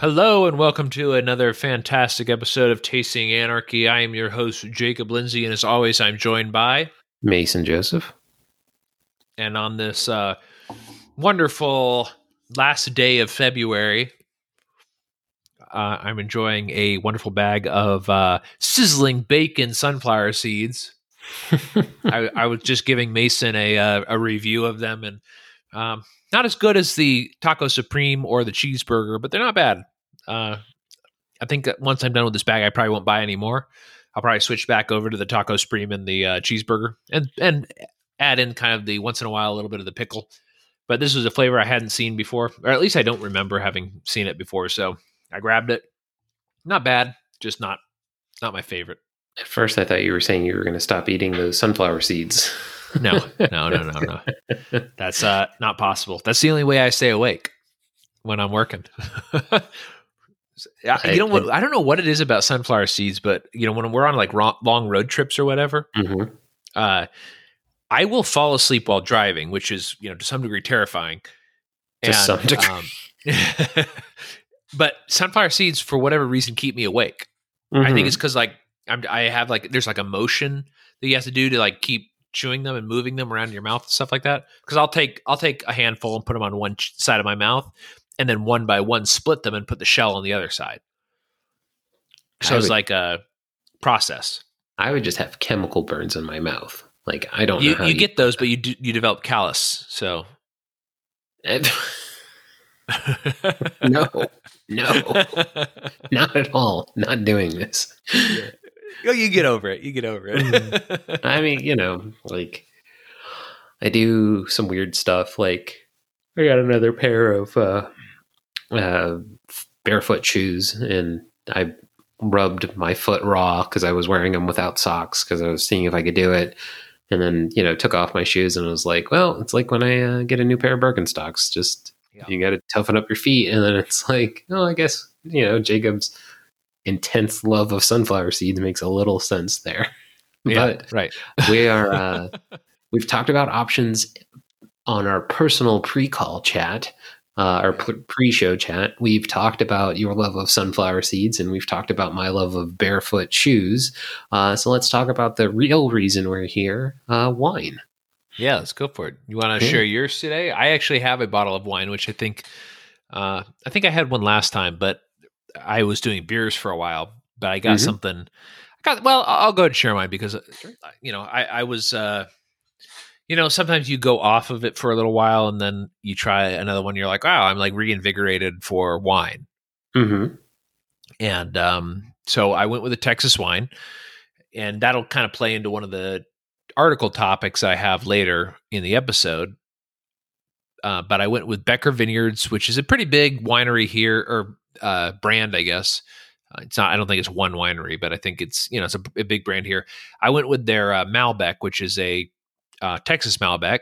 Hello and welcome to another fantastic episode of Tasting Anarchy. I am your host, Jacob Lindsay, and as always, I'm joined by Mason Joseph. And on this uh, wonderful last day of February, uh, I'm enjoying a wonderful bag of uh, sizzling bacon sunflower seeds. I, I, was just giving Mason a, uh, a review of them, and um, not as good as the Taco Supreme or the cheeseburger, but they're not bad. Uh, I think that once I'm done with this bag, I probably won't buy any more. I'll probably switch back over to the Taco Supreme and the uh, cheeseburger, and and add in kind of the once in a while a little bit of the pickle. But this was a flavor I hadn't seen before, or at least I don't remember having seen it before. So I grabbed it. Not bad, just not not my favorite. At first, I thought you were saying you were going to stop eating those sunflower seeds. no, no, no, no, no. That's uh, not possible. That's the only way I stay awake when I'm working. I, you know what? I don't know what it is about sunflower seeds, but you know when we're on like long road trips or whatever, mm-hmm. uh, I will fall asleep while driving, which is you know to some degree terrifying. To and, some degree. Um, but sunflower seeds, for whatever reason, keep me awake. Mm-hmm. I think mm-hmm. it's because like I'm, I have like there's like a motion that you have to do to like keep chewing them and moving them around your mouth and stuff like that. Because I'll take I'll take a handful and put them on one side of my mouth, and then one by one split them and put the shell on the other side. So would, it's like a process. I would just have chemical burns in my mouth. Like I don't you, you, you get those, but you do, you develop callus. So no, no, not at all. Not doing this. Oh, you get over it. You get over it. Mm. I mean, you know, like I do some weird stuff. Like I got another pair of uh, uh, barefoot shoes, and I rubbed my foot raw because I was wearing them without socks because I was seeing if I could do it. And then, you know, took off my shoes and was like, well, it's like when I uh, get a new pair of Birkenstocks. Just yeah. you got to toughen up your feet. And then it's like, oh, I guess, you know, Jacob's intense love of sunflower seeds makes a little sense there. Yeah, but right. we are, uh, we've talked about options on our personal pre call chat uh, our pre-show chat, we've talked about your love of sunflower seeds, and we've talked about my love of barefoot shoes. Uh, so let's talk about the real reason we're here: uh, wine. Yeah, let's go for it. You want to yeah. share yours today? I actually have a bottle of wine, which I think, uh, I think I had one last time, but I was doing beers for a while. But I got mm-hmm. something. I got well. I'll go ahead and share mine because uh, you know I, I was uh, you know, sometimes you go off of it for a little while and then you try another one. You're like, wow, I'm like reinvigorated for wine. Mm-hmm. And um, so I went with a Texas wine, and that'll kind of play into one of the article topics I have later in the episode. Uh, but I went with Becker Vineyards, which is a pretty big winery here or uh, brand, I guess. Uh, it's not. I don't think it's one winery, but I think it's you know it's a, a big brand here. I went with their uh, Malbec, which is a uh, Texas Malbec.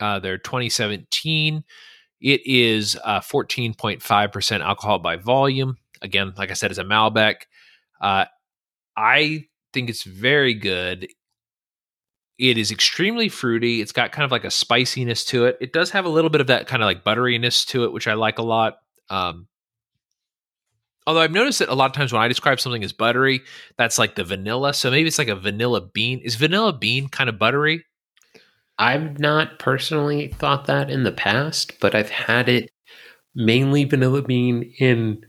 Uh, they're 2017. It is uh, 14.5% alcohol by volume. Again, like I said, it's a Malbec. Uh, I think it's very good. It is extremely fruity. It's got kind of like a spiciness to it. It does have a little bit of that kind of like butteriness to it, which I like a lot. Um, although I've noticed that a lot of times when I describe something as buttery, that's like the vanilla. So maybe it's like a vanilla bean. Is vanilla bean kind of buttery? I've not personally thought that in the past, but I've had it mainly vanilla bean in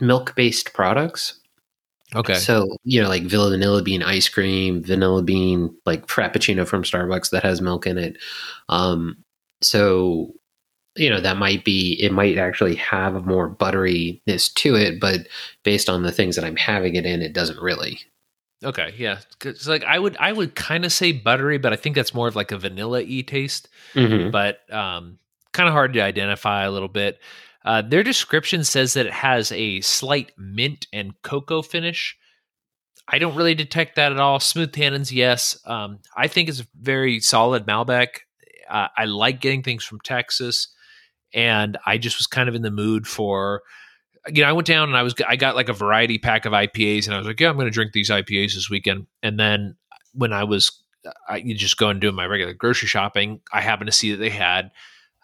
milk based products. Okay. So, you know, like vanilla bean ice cream, vanilla bean, like Frappuccino from Starbucks that has milk in it. Um, so, you know, that might be, it might actually have a more butteriness to it, but based on the things that I'm having it in, it doesn't really. Okay, yeah. It's like I would I would kind of say buttery, but I think that's more of like a vanilla e taste. Mm-hmm. But um, kind of hard to identify a little bit. Uh, their description says that it has a slight mint and cocoa finish. I don't really detect that at all. Smooth tannins, yes. Um, I think it's a very solid Malbec. Uh, I like getting things from Texas, and I just was kind of in the mood for you know, I went down and I was I got like a variety pack of IPAs, and I was like, yeah, I'm going to drink these IPAs this weekend. And then when I was, I you just go and do my regular grocery shopping, I happened to see that they had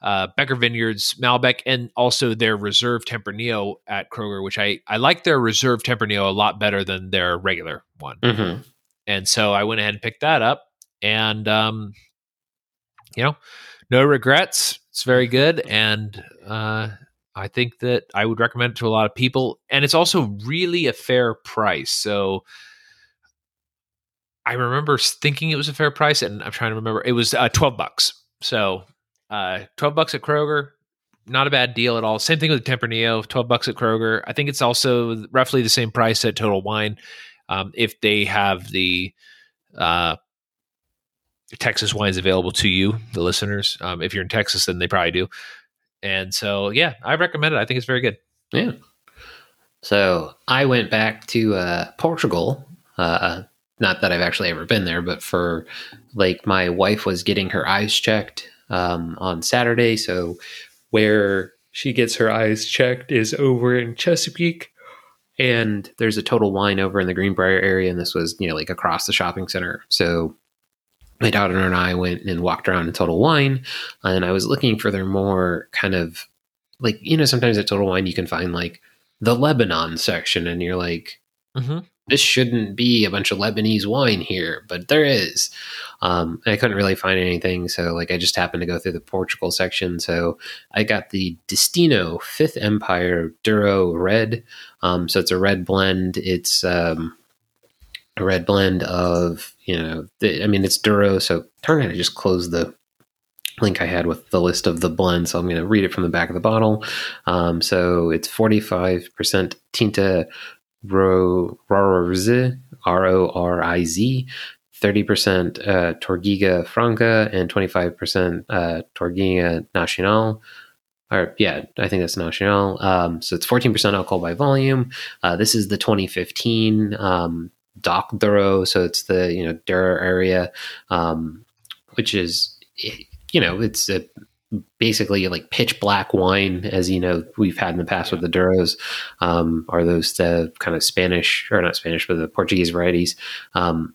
uh, Becker Vineyards Malbec, and also their Reserve Tempranillo at Kroger, which I I like their Reserve Tempranillo a lot better than their regular one. Mm-hmm. And so I went ahead and picked that up, and um, you know, no regrets. It's very good, and uh, I think that I would recommend it to a lot of people, and it's also really a fair price. So. I remember thinking it was a fair price, and I'm trying to remember. It was uh, twelve bucks. So uh, 12 bucks at Kroger, not a bad deal at all. Same thing with the Tempranillo, 12 bucks at Kroger. I think it's also roughly the same price at Total Wine um, if they have the uh, Texas wines available to you, the listeners. Um, if you're in Texas, then they probably do. And so, yeah, I recommend it. I think it's very good. Yeah. So I went back to uh, Portugal. Uh, not that I've actually ever been there, but for like my wife was getting her eyes checked um, on Saturday. So where she gets her eyes checked is over in Chesapeake. And there's a total wine over in the Greenbrier area, and this was, you know, like across the shopping center. So my daughter and I went and walked around in Total Wine, and I was looking for their more kind of like, you know, sometimes at Total Wine you can find like the Lebanon section, and you're like, mm-hmm this shouldn't be a bunch of Lebanese wine here, but there is. Um, I couldn't really find anything, so like I just happened to go through the Portugal section. So I got the Destino Fifth Empire Douro Red. Um, so it's a red blend. It's um, a red blend of you know, the, I mean it's douro So turn it. I just closed the link I had with the list of the blends. So I'm going to read it from the back of the bottle. Um, so it's 45% Tinta Roriz, R O R I Z, 30% uh, Touriga Franca, and 25% uh, Touriga Nacional. Or, yeah, I think that's Nacional. Um, so it's 14% alcohol by volume. Uh, this is the 2015 um, Doc Douro, So it's the, you know, Douro area, um, which is, you know, it's a basically like pitch black wine, as you know we've had in the past with the douros, um, are those the kind of Spanish or not Spanish, but the Portuguese varieties. Um,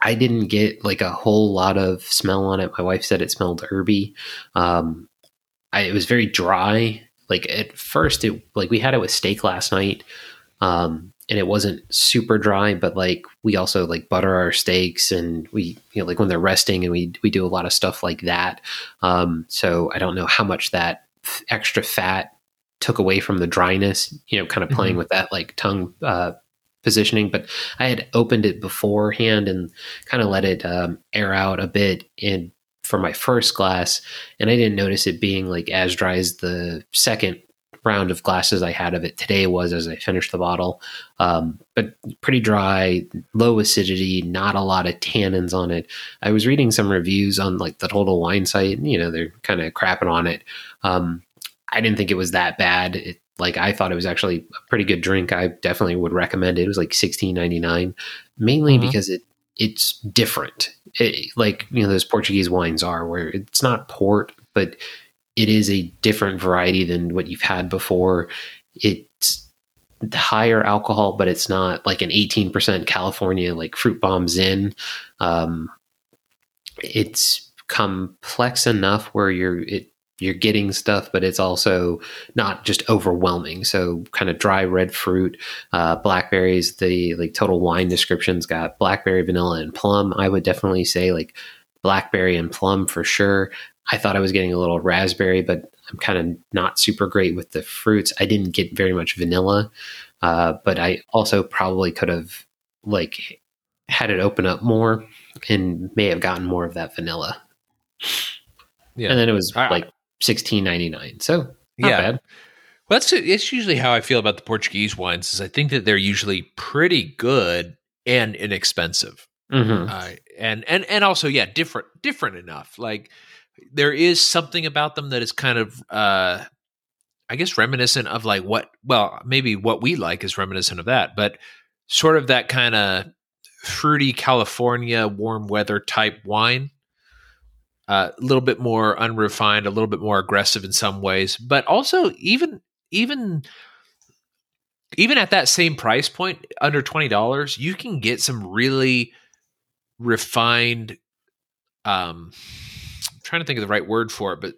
I didn't get like a whole lot of smell on it. My wife said it smelled herby. Um, I, it was very dry. Like at first, it like we had it with steak last night. Um, and it wasn't super dry, but like we also like butter our steaks and we, you know, like when they're resting and we, we do a lot of stuff like that. Um, so I don't know how much that f- extra fat took away from the dryness, you know, kind of playing mm-hmm. with that like tongue, uh, positioning, but I had opened it beforehand and kind of let it um, air out a bit in for my first glass, and I didn't notice it being like as dry as the second round of glasses I had of it today was as I finished the bottle. Um, but pretty dry, low acidity, not a lot of tannins on it. I was reading some reviews on like the Total Wine site, and, you know, they're kind of crapping on it. Um, I didn't think it was that bad. It, like I thought it was actually a pretty good drink. I definitely would recommend it. It was like sixteen ninety nine, mainly mm-hmm. because it it's different. It, like you know those Portuguese wines are, where it's not port, but it is a different variety than what you've had before. It's higher alcohol, but it's not like an 18% California like fruit bombs in. Um, it's complex enough where you're it you're getting stuff, but it's also not just overwhelming. So kind of dry red fruit, uh, blackberries. The like total wine descriptions got blackberry, vanilla, and plum. I would definitely say like blackberry and plum for sure. I thought I was getting a little raspberry, but I'm kind of not super great with the fruits. I didn't get very much vanilla, uh, but I also probably could have like had it open up more and may have gotten more of that vanilla. Yeah, and then it was I, like sixteen ninety nine. So yeah. Bad. Well, that's it's usually how I feel about the Portuguese wines. Is I think that they're usually pretty good and inexpensive, mm-hmm. uh, and and and also yeah, different different enough. Like there is something about them that is kind of uh I guess reminiscent of like what well, maybe what we like is reminiscent of that, but sort of that kind of fruity California warm weather type wine. Uh, a little bit more unrefined, a little bit more aggressive in some ways, but also even even even at that same price point, under twenty dollars, you can get some really refined um trying to think of the right word for it, but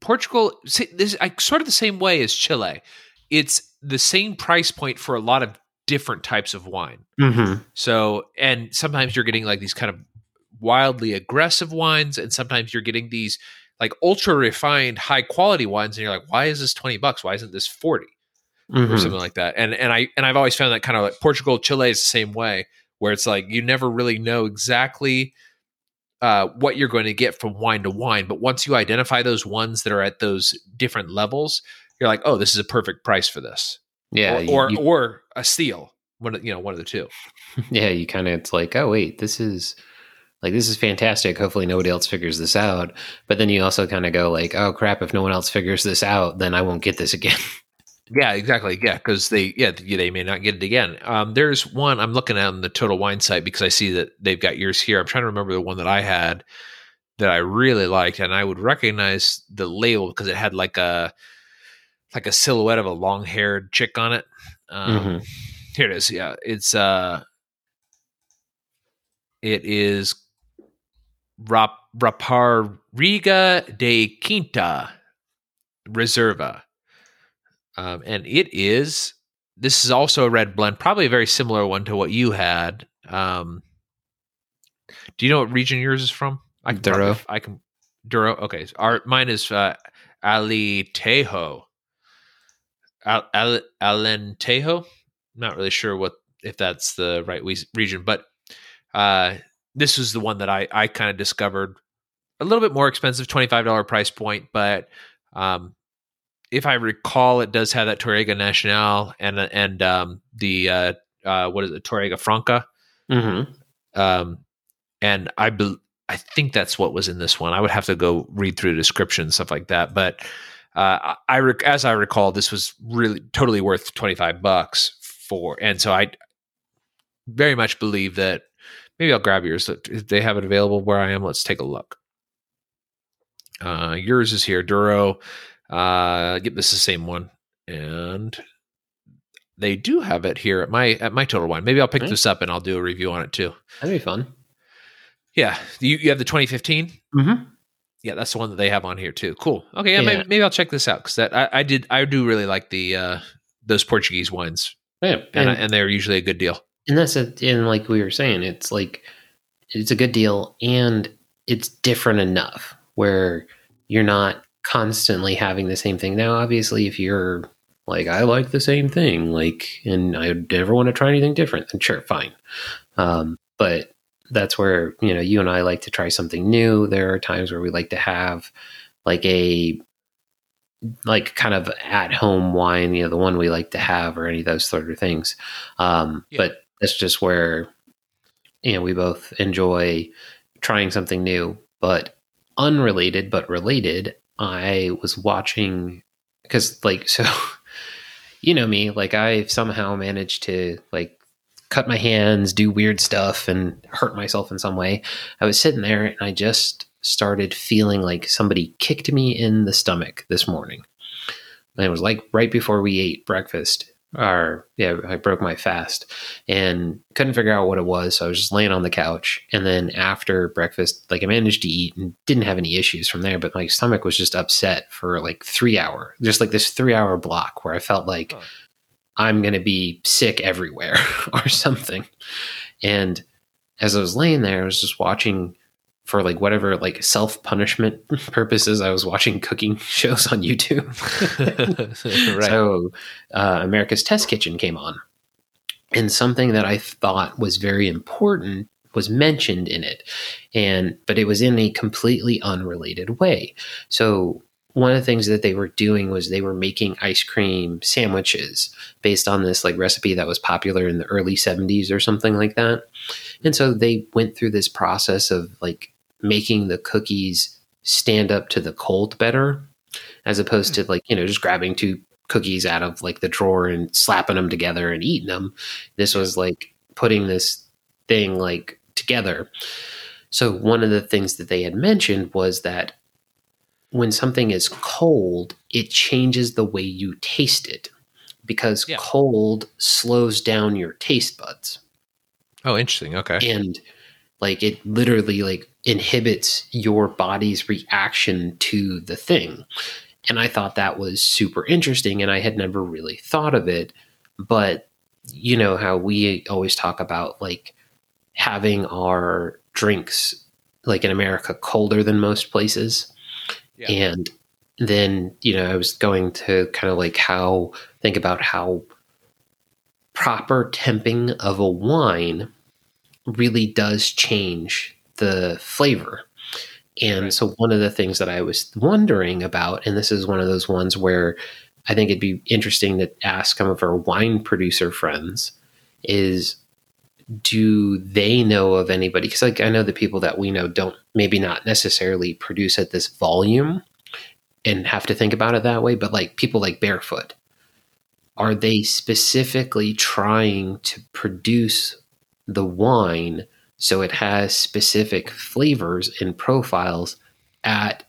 Portugal, this I, sort of the same way as Chile. It's the same price point for a lot of different types of wine. Mm-hmm. So, and sometimes you're getting like these kind of wildly aggressive wines, and sometimes you're getting these like ultra refined, high quality wines, and you're like, why is this twenty bucks? Why isn't this 40 Mm-hmm. or something like that? And and I and I've always found that kind of like Portugal, Chile is the same way, where it's like you never really know exactly uh, what you're going to get from wine to wine, but once you identify those ones that are at those different levels, you're like, oh, this is a perfect price for this, Yeah, or you- or, you- or a steal. One you know one of the two. yeah, you kind of it's like, oh wait, this is like this is fantastic. Hopefully nobody else figures this out. But then you also kind of go like, oh crap, if no one else figures this out, then I won't get this again. Yeah, exactly. Yeah, because they yeah they may not get it again. Um, there's one I'm looking at on the Total Wine site because I see that they've got yours here. I'm trying to remember the one that I had that I really liked, and I would recognize the label because it had like a like a silhouette of a long haired chick on it. Um, Mhm. Here it is. Yeah, it's uh, it is Rap Rapariga de Quinta Reserva. Um, and it is this is also a red blend, probably a very similar one to what you had. Um, do you know what region yours is from? I can Douro. probably- I can Douro. Okay, our mine is uh, Alitejo. Al, Al, Alentejo. Not really sure what if that's the right we- region, but uh, this was the one that I I kind of discovered a little bit more expensive, twenty five dollar price point, but um, if I recall, it does have that Touriga Nacional and and um, the uh, uh, what is it, Touriga Franca, Mm-hmm. um, and I bel I think that's what was in this one. I would have to go read through the description and stuff like that, but uh, I I rec- as I recall, this was really totally worth twenty five bucks for, and so I very much believe that maybe I'll grab yours if they have it available where I am. Let's take a look. Uh, yours is here, Douro. Uh, get this the same one, and they do have it here at my at my Total Wine. Maybe I'll pick Okay. this up and I'll do a review on it too. That'd be fun. Yeah, you, you have the 2015. Mm-hmm. Yeah, that's the one that they have on here too. Cool. Okay, yeah, Yeah. Maybe, maybe I'll check this out because that I, I did I do really like the uh those Portuguese wines, Yeah, and and, and they're usually a good deal. and that's it. And like we were saying, it's like it's a good deal, and it's different enough where you're not constantly having the same thing. Now, obviously, if you're like I like the same thing, like, and I never want to try anything different, then sure, fine. Um, but that's where you know you and I like to try something new. There are times where we like to have like a like kind of at home wine, you know, the one we like to have or any of those sort of things. Um, Yeah. But that's just where, you know, we both enjoy trying something new, but unrelated, but related. I was watching because, like, so, you know me, like, I somehow managed to, like, cut my hands, do weird stuff, and hurt myself in some way. I was sitting there and I just started feeling like somebody kicked me in the stomach this morning. And it was like right before we ate breakfast. Or yeah, I broke my fast and couldn't figure out what it was. So I was just laying on the couch. And then after breakfast, like I managed to eat and didn't have any issues from there, but my stomach was just upset for like three hour, just like this three hour block where I felt like Huh. I'm going to be sick everywhere or something. And as I was laying there, I was just watching for like whatever like self punishment purposes. I was watching cooking shows on YouTube. right. So, uh, America's Test Kitchen came on, and something that I thought was very important was mentioned in it, and but it was in a completely unrelated way. So. One of the things that they were doing was they were making ice cream sandwiches based on this like recipe that was popular in the early 70s or something like that. And so they went through this process of like making the cookies stand up to the cold better as opposed to like, you know, just grabbing two cookies out of like the drawer and slapping them together and eating them. This was like putting this thing like together. So one of the things that they had mentioned was that when something is cold, it changes the way you taste it because Yeah. cold slows down your taste buds oh, interesting. Okay. and like it literally like inhibits your body's reaction to the thing. And I thought that was super interesting and I had never really thought of it. But you know how we always talk about like having our drinks like in America colder than most places. Yeah. And then, you know, I was going to kind of like how think about how proper temping of a wine really does change the flavor. And right. so, one of the things that I was wondering about, and this is one of those ones where I think it'd be interesting to ask some of our wine producer friends, is do they know of anybody? Because like I know the people that we know don't maybe not necessarily produce at this volume and have to think about it that way, but like people like Barefoot, are they specifically trying to produce the wine so it has specific flavors and profiles at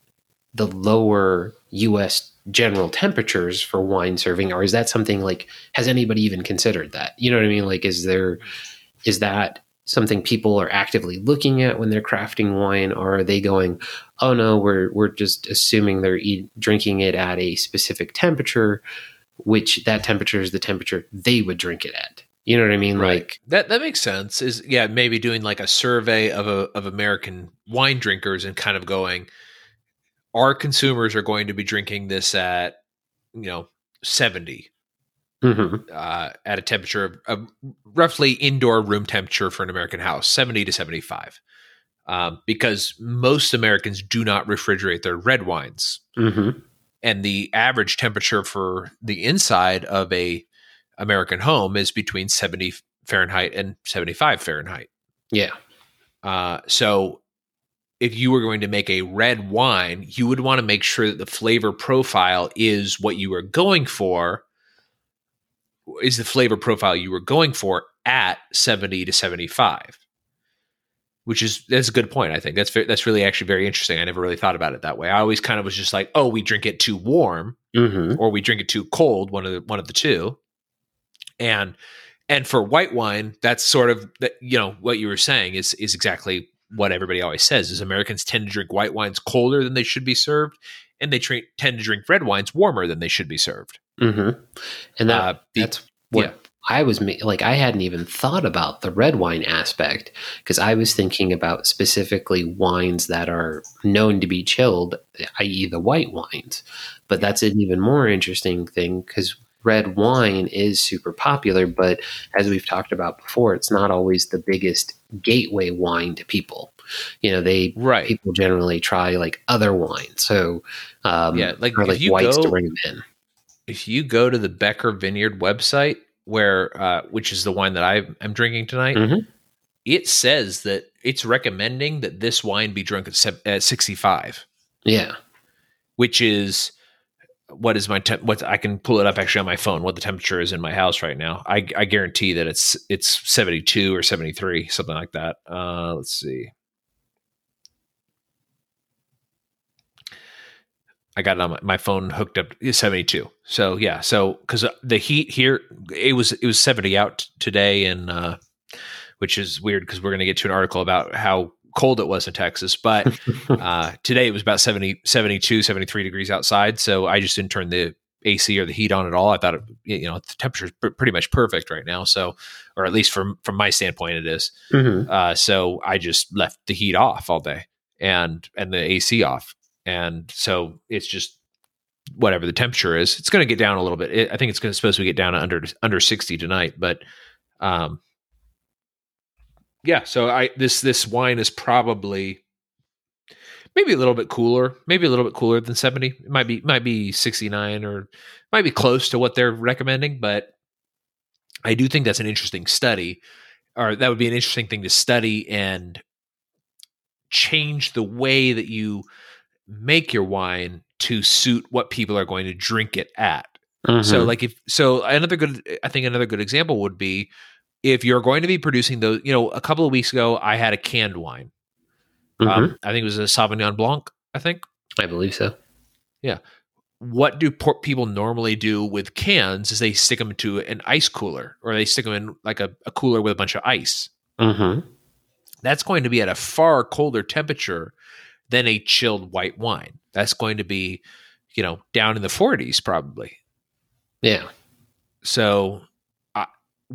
the lower US general temperatures for wine serving or is that something like has anybody even considered that? You know what i mean? Like is there is that something people are actively looking at when they're crafting wine? Or are they going oh no we're we're just assuming they're eat, drinking it at a specific temperature which that temperature is the temperature they would drink it at you know what I mean? Right. Like that that makes sense. Is yeah, maybe doing like a survey of a, of American wine drinkers and kind of going, our consumers are going to be drinking this at you know 70 mm-hmm. uh, at a temperature of, of, roughly indoor room temperature for an American house, 70 to 75. Um, because most Americans do not refrigerate their red wines. Mm-hmm. And the average temperature for the inside of a American home is between 70 Fahrenheit and 75 Fahrenheit. Yeah. Uh, so if you were going to make a red wine, you would want to make sure that the flavor profile is what you are going for, is the flavor profile you were going for at 70 to 75. Which is that's a good point. I think that's that's really actually very interesting. I never really thought about it that way. I always kind of was just like, oh, we drink it too warm, mm-hmm. or we drink it too cold. One of the one of the two and and for white wine that's sort of you know what you were saying is is exactly what everybody always says is americans tend to drink white wines colder than they should be served and they tra- tend to drink red wines warmer than they should be served mm-hmm. and that, uh, be, that's what yeah. i was like i hadn't even thought about the red wine aspect because i was thinking about specifically wines that are known to be chilled i.e the white wines but that's an even more interesting thing because red wine is super popular, but as we've talked about before, it's not always the biggest gateway wine to people. You know, they right. people generally try like other wines. So um, yeah, like, or like whites go, to bring them in. If you go to the Becker Vineyard website, where uh, which is the wine that I am drinking tonight, mm-hmm. it says that it's recommending that this wine be drunk at, at 65. Yeah, which is what is my what I can pull it up actually on my phone what the temperature is in my house right now. I, I guarantee that it's it's 72 or 73 something like that. Uh, let's see. I got it on my, my phone hooked up 72. So yeah, so cuz the heat here it was it was 70 out today and uh which is weird because we're going to get to an article about how cold it was in Texas, but uh, today it was about 70, 72, 73 degrees outside. So I just didn't turn the AC or the heat on at all. I thought, it, you know, the temperature is pretty much perfect right now. So, or at least from, from my standpoint, it is. Mm-hmm. Uh, so I just left the heat off all day and, and the AC off. And so it's just whatever the temperature is, it's going to get down a little bit. It, I think it's going to supposed to get down to under, under 60 tonight, but, um, yeah, so I this this wine is probably maybe a little bit cooler, maybe a little bit cooler than 70. It might be might be 69 or might be close to what they're recommending, but I do think that's an interesting study or that would be an interesting thing to study and change the way that you make your wine to suit what people are going to drink it at. Mm-hmm. So like if so another good I think another good example would be if you're going to be producing those, you know, a couple of weeks ago, I had a canned wine. Um, mm-hmm. Um, I think it was a Sauvignon Blanc. I think. I believe so. Yeah. What do por- people normally do with cans? Is they stick them into an ice cooler, or they stick them in like a, a cooler with a bunch of ice. Mm-hmm. that's going to be at a far colder temperature than a chilled white wine. That's going to be, you know, down in the 40s probably. Yeah. So,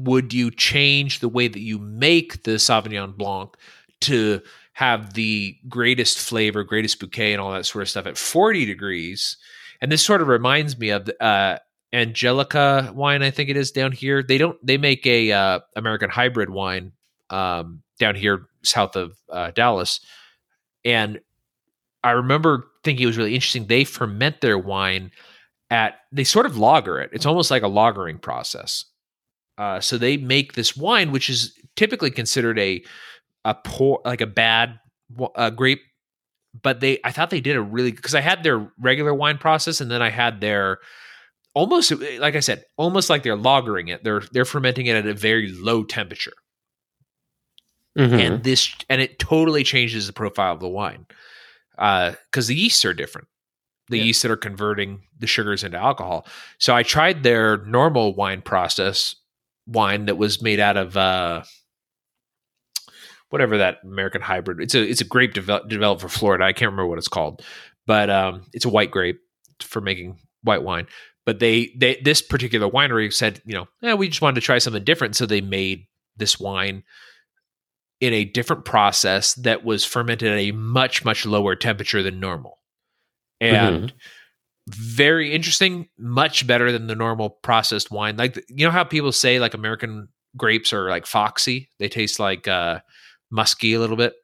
would you change the way that you make the Sauvignon Blanc to have the greatest flavor, greatest bouquet, and all that sort of stuff at 40 degrees? And this sort of reminds me of uh, Angelica wine, I think it is down here. They don't. They make a uh, American hybrid wine um, down here south of uh, Dallas, and I remember thinking it was really interesting. They ferment their wine at they sort of lager it. It's almost like a lagering process. Uh, so they make this wine, which is typically considered a a poor, like a bad uh, grape, but they I thought they did a really because I had their regular wine process and then I had their almost like I said, almost like they're lagering it. They're they're fermenting it at a very low temperature. Mm-hmm. And this and it totally changes the profile of the wine. Uh because the yeasts are different. The yeah. yeasts that are converting the sugars into alcohol. So I tried their normal wine process wine that was made out of uh whatever that American hybrid. It's a it's a grape develop, developed for Florida. I can't remember what it's called, but um, it's a white grape for making white wine but they they this particular winery said you know yeah we just wanted to try something different so they made this wine in a different process that was fermented at a much much lower temperature than normal and mm-hmm. Very interesting much better than the normal processed wine like you know how people say like american grapes are like foxy they taste like uh musky a little bit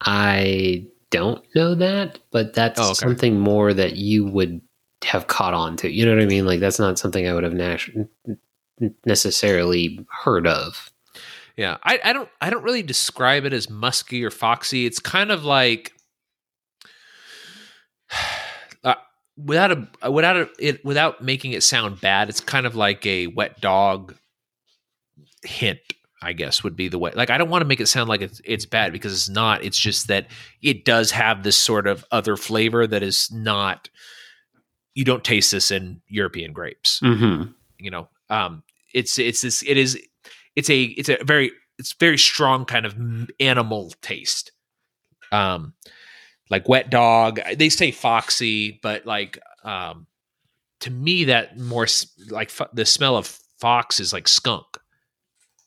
i don't know that but that's oh, okay. something more that you would have caught on to. You know what I mean? Like that's not something I would have necessarily heard of. Yeah, I, I don't I don't really describe it as musky or foxy. It's kind of like without a without a, it without making it sound bad. It's kind of like a wet dog hint. I guess would be the way. Like I don't want to make it sound like it's it's bad because it's not. It's just that it does have this sort of other flavor that is not you don't taste this in European grapes. Mm-hmm. You know, um, it's it's this it is it's a it's a very it's very strong kind of animal taste. Um, like wet dog. They say foxy, but like um, to me that more like f- the smell of fox is like skunk.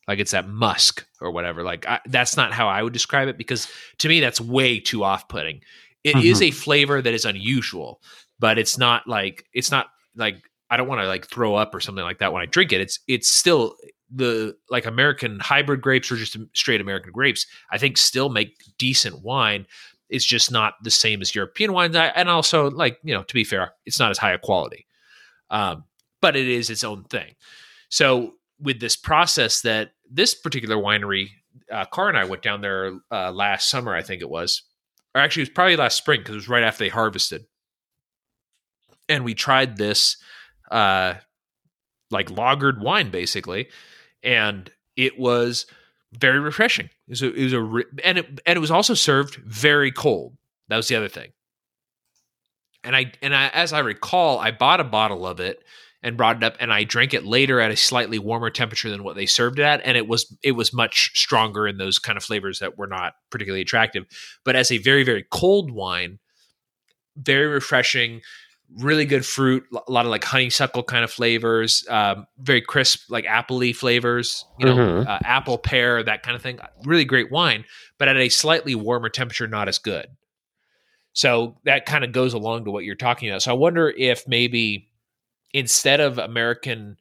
Like it's that musk or whatever. Like I, that's not how I would describe it because to me that's way too off-putting. It mm-hmm. is a flavor that is unusual but it's not like it's not like I don't want to like throw up or something like that when I drink it. It's it's still the like American hybrid grapes or just straight American grapes. I think still make decent wine. It's just not the same as European wines, and also like you know to be fair, it's not as high a quality, um, but it is its own thing. So with this process that this particular winery, uh, Car and I went down there uh, last summer, I think it was, or actually it was probably last spring because it was right after they harvested. And we tried this uh like lagered wine basically. And it was very refreshing. It was a, it was a and it and it was also served very cold. That was the other thing. And i and I, as i recall i bought a bottle of it and brought it up and i drank it later at a slightly warmer temperature than what they served it at and it was it was much stronger in those kind of flavors that were not particularly attractive. But as a very very cold wine very refreshing really good fruit, a lot of like honeysuckle kind of flavors, um, very crisp, like appley flavors, you know, mm-hmm. uh, apple, pear, that kind of thing. Really great wine, but at a slightly warmer temperature, not as good. So that kind of goes along to what you're talking about. So I wonder if maybe instead of American,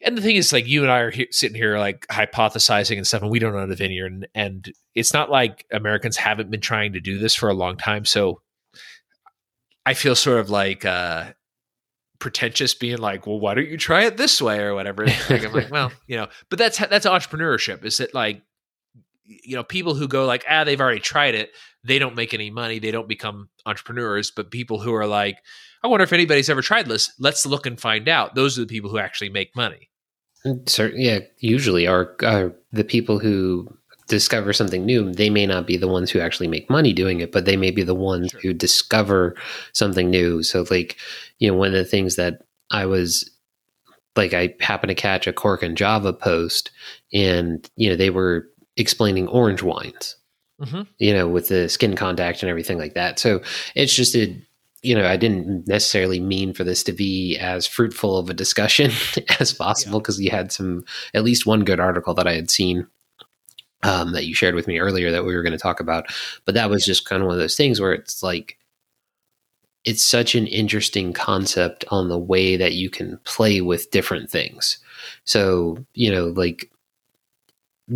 and the thing is, like you and I are here, sitting here like hypothesizing and stuff, and we don't own a vineyard, and, and it's not like Americans haven't been trying to do this for a long time. So I feel sort of like uh, pretentious, being like, "Well, why don't you try it this way or whatever?" Like, I'm like, well, you know, but that's that's entrepreneurship. Is it like, you know, people who go like, ah, they've already tried it, they don't make any money, they don't become entrepreneurs. But people who are like, I wonder if anybody's ever tried this. Let's look and find out. Those are the people who actually make money. Certain, yeah, usually are, are the people who discover something new, they may not be the ones who actually make money doing it, but they may be the ones sure. who discover something new. So, like, you know, one of the things that I was like, I happened to catch a Cork and Java post, and, you know, they were explaining orange wines. Mm-hmm. You know, with the skin contact and everything like that. So it's just a you know, I didn't necessarily mean for this to be as fruitful of a discussion as possible because yeah. you had some, at least one good article that I had seen um, that you shared with me earlier that we were going to talk about. But that was just kind of one of those things where it's like, it's such an interesting concept on the way that you can play with different things. So, you know, like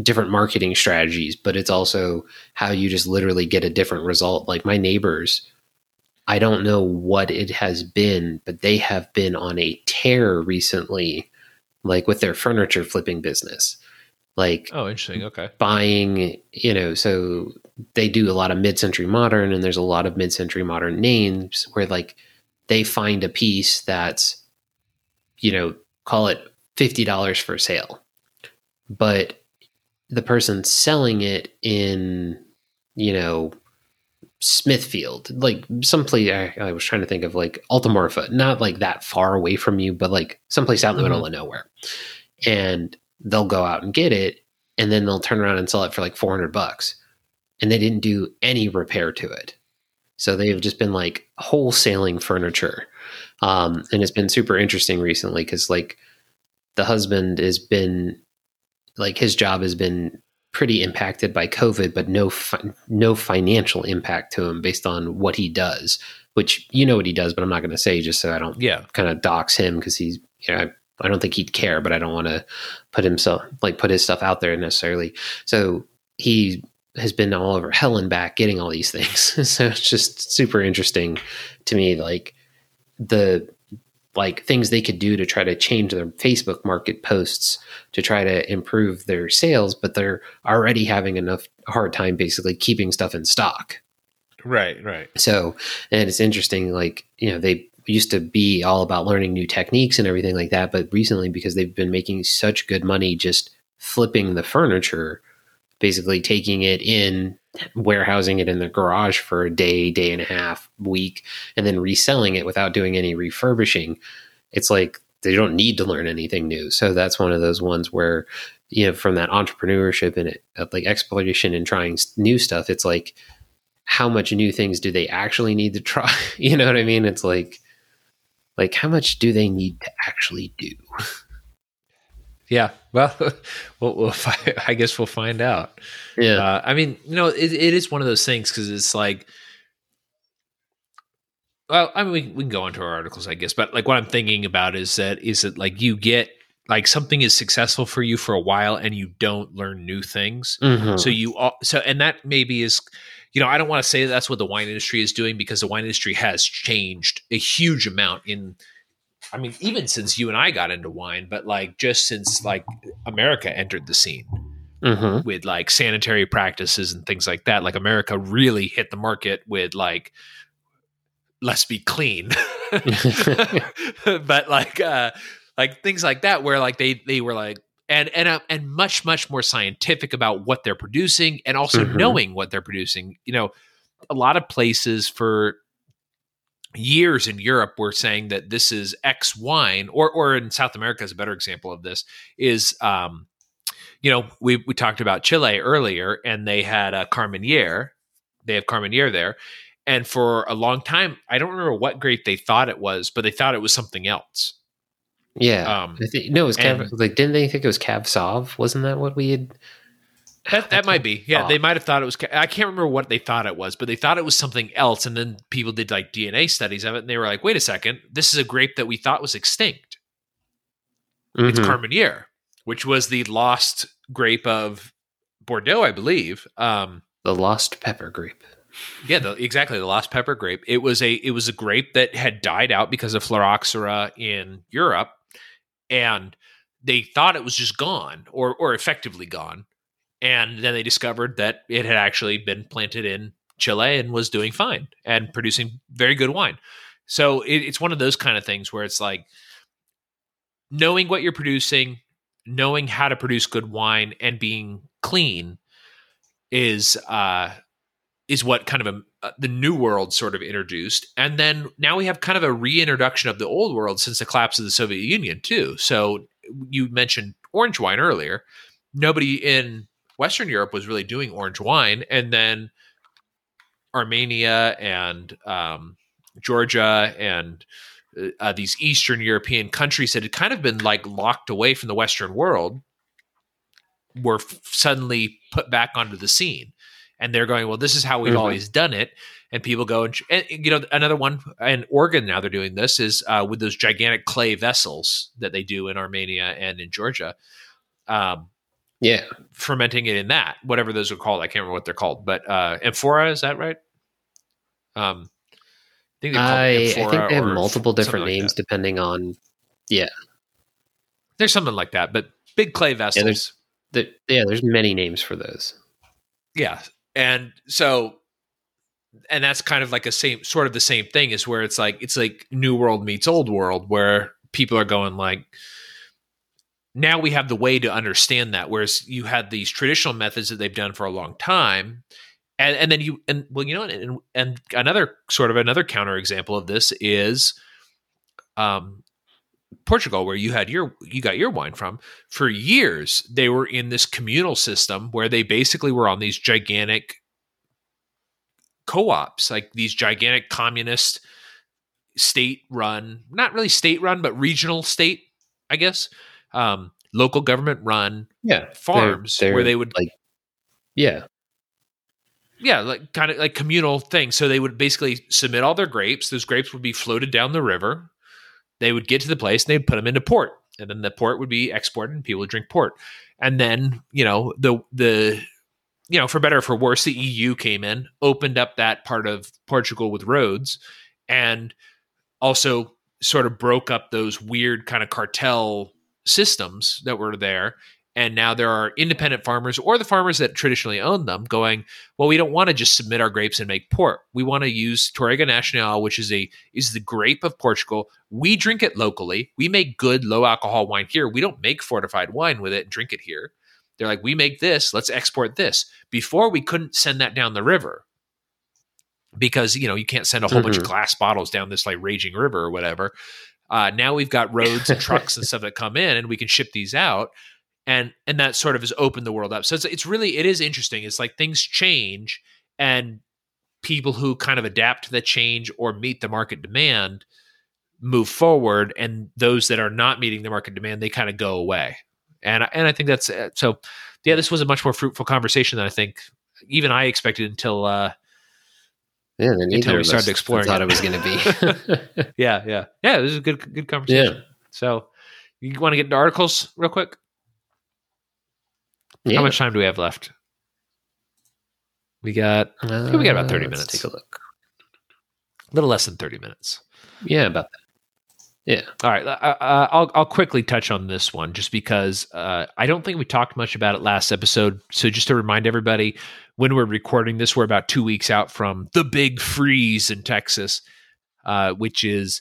different marketing strategies, but it's also how you just literally get a different result. Like my neighbors, I don't know what it has been, but they have been on a tear recently, like with their furniture flipping business. Like, oh, interesting. Okay. Buying, you know, so they do a lot of mid century modern, and there's a lot of mid century modern names where, like, they find a piece that's, you know, call it $50 for sale. But the person selling it in, you know, Smithfield, like someplace I, I, was trying to think of like Altamorpha, not like that far away from you, but like someplace out in the mm-hmm. middle of nowhere. And they'll go out and get it, and then they'll turn around and sell it for like 400 bucks. And they didn't do any repair to it. So they've just been like wholesaling furniture. Um, and it's been super interesting recently because like the husband has been like his job has been pretty impacted by COVID, but no fi- no financial impact to him based on what he does. Which you know what he does, but I'm not going to say just so I don't yeah kind of dox him because he's you know I, don't think he'd care, but I don't want to put himself like put his stuff out there necessarily. So he has been all over hell and back getting all these things. so it's just super interesting to me, like the like things they could do to try to change their Facebook market posts to try to improve their sales, but they're already having enough hard time basically keeping stuff in stock. Right, right. So, and it's interesting, like, you know, they used to be all about learning new techniques and everything like that, but recently, because they've been making such good money just flipping the furniture, basically taking it in warehousing it in the garage for a day, day and a half, week, and then reselling it without doing any refurbishing. It's like they don't need to learn anything new. So that's one of those ones where, you know, from that entrepreneurship and it, uh, like exploration and trying new stuff, it's like, how much new things do they actually need to try? you know what I mean? It's like, like how much do they need to actually do? Yeah, well, we'll, we'll I guess we'll find out. Yeah, uh, I mean, you know, it, it is one of those things because it's like, well, I mean, we, we can go into our articles, I guess, but like what I'm thinking about is that is that like you get like something is successful for you for a while and you don't learn new things, mm-hmm. so you so and that maybe is. You know, I don't want to say that that's what the wine industry is doing because the wine industry has changed a huge amount in I mean, even since you and I got into wine, but like just since like America entered the scene mm-hmm. with like sanitary practices and things like that, like America really hit the market with like, let's be clean, but like, uh, like things like that, where like they they were like and and uh, and much much more scientific about what they're producing and also mm-hmm. knowing what they're producing. You know, a lot of places for years in Europe were saying that this is X wine, or or in South America is a better example of this. Is um, you know, we we talked about Chile earlier, and they had a Carmenere. They have Carmenere there, and for a long time, I don't remember what grape they thought it was, but they thought it was something else. Yeah, um, think, no, it was Cav, like didn't they think it was Cab Sauv? Wasn't that what we had? That that might be. Yeah, they might have thought it was. I can't remember what they thought it was, but they thought it was something else. And then people did like DNA studies of it, and they were like, "Wait a second, this is a grape that we thought was extinct. Mm-hmm. It's Carmenere, which was the lost grape of Bordeaux, I believe. Um, the lost pepper grape. Yeah, the, exactly. The lost pepper grape. It was a it was a grape that had died out because of phylloxera in Europe, and they thought it was just gone or or effectively gone and then they discovered that it had actually been planted in Chile and was doing fine and producing very good wine. So it, it's one of those kind of things where it's like knowing what you're producing, knowing how to produce good wine, and being clean is uh, is what kind of a, uh, the new world sort of introduced. And then now we have kind of a reintroduction of the old world since the collapse of the Soviet Union too. So you mentioned orange wine earlier. Nobody in Western Europe was really doing orange wine, and then Armenia and um, Georgia and uh, these Eastern European countries that had kind of been like locked away from the Western world were f- suddenly put back onto the scene. And they're going, well, this is how we've mm-hmm. always done it. And people go and, and, you know, another one in Oregon now they're doing this is uh, with those gigantic clay vessels that they do in Armenia and in Georgia. Um, yeah, fermenting it in that, whatever those are called. I can't remember what they're called, but uh, amphora is that right? Um, I think, I, I think they have multiple different names like depending on, yeah. There's something like that, but big clay vessels. Yeah, there's, there, yeah, there's many names for those. Yeah, and so, and that's kind of like a same sort of the same thing is where it's like it's like new world meets old world where people are going like now we have the way to understand that. Whereas you had these traditional methods that they've done for a long time and and then you and well you know and and another sort of another counter example of this is um Portugal where you had your you got your wine from for years they were in this communal system where they basically were on these gigantic co-ops like these gigantic communist state run not really state run but regional state I guess um local government run yeah farms they're, they're where they would like yeah yeah, like kind of like communal thing. So they would basically submit all their grapes. Those grapes would be floated down the river. They would get to the place and they'd put them into port, and then the port would be exported and people would drink port. And then you know the the you know for better or for worse, the EU came in, opened up that part of Portugal with roads, and also sort of broke up those weird kind of cartel systems that were there and now there are independent farmers or the farmers that traditionally own them going, well, we don't want to just submit our grapes and make port. We want to use Touriga Nacional, which is a is the grape of Portugal. We drink it locally. We make good low alcohol wine here. We don't make fortified wine with it and drink it here. They're like, we make this, let's export this. Before we couldn't send that down the river because you know you can't send a whole mm-hmm. bunch of mm-hmm. glass bottles down this like raging river or whatever. Uh, now we've got roads and trucks and stuff that come in, and we can ship these out and and that sort of has opened the world up. So it's it's really it is interesting. It's like things change and people who kind of adapt to the change or meet the market demand move forward and those that are not meeting the market demand they kind of go away. And and I think that's uh, so yeah this was a much more fruitful conversation than I think even I expected until uh yeah, until we started exploring. Thought it, it was going to be. yeah, yeah, yeah. This is a good, good conversation. Yeah. So, you want to get into articles real quick? Yeah. How much time do we have left? We got uh, we got about thirty minutes. Take a look. A little less than thirty minutes. Yeah, about that. Yeah. All right. Uh, uh, I'll I'll quickly touch on this one just because uh, I don't think we talked much about it last episode. So just to remind everybody, when we're recording this, we're about two weeks out from the big freeze in Texas, uh, which is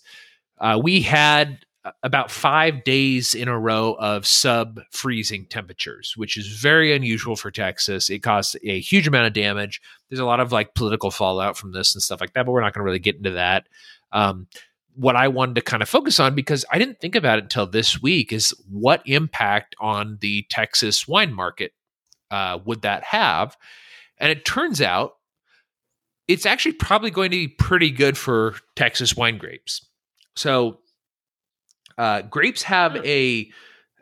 uh, we had about five days in a row of sub freezing temperatures, which is very unusual for Texas. It caused a huge amount of damage. There's a lot of like political fallout from this and stuff like that, but we're not going to really get into that. Um, what I wanted to kind of focus on because I didn't think about it until this week is what impact on the Texas wine market uh, would that have? And it turns out it's actually probably going to be pretty good for Texas wine grapes. So uh, grapes have a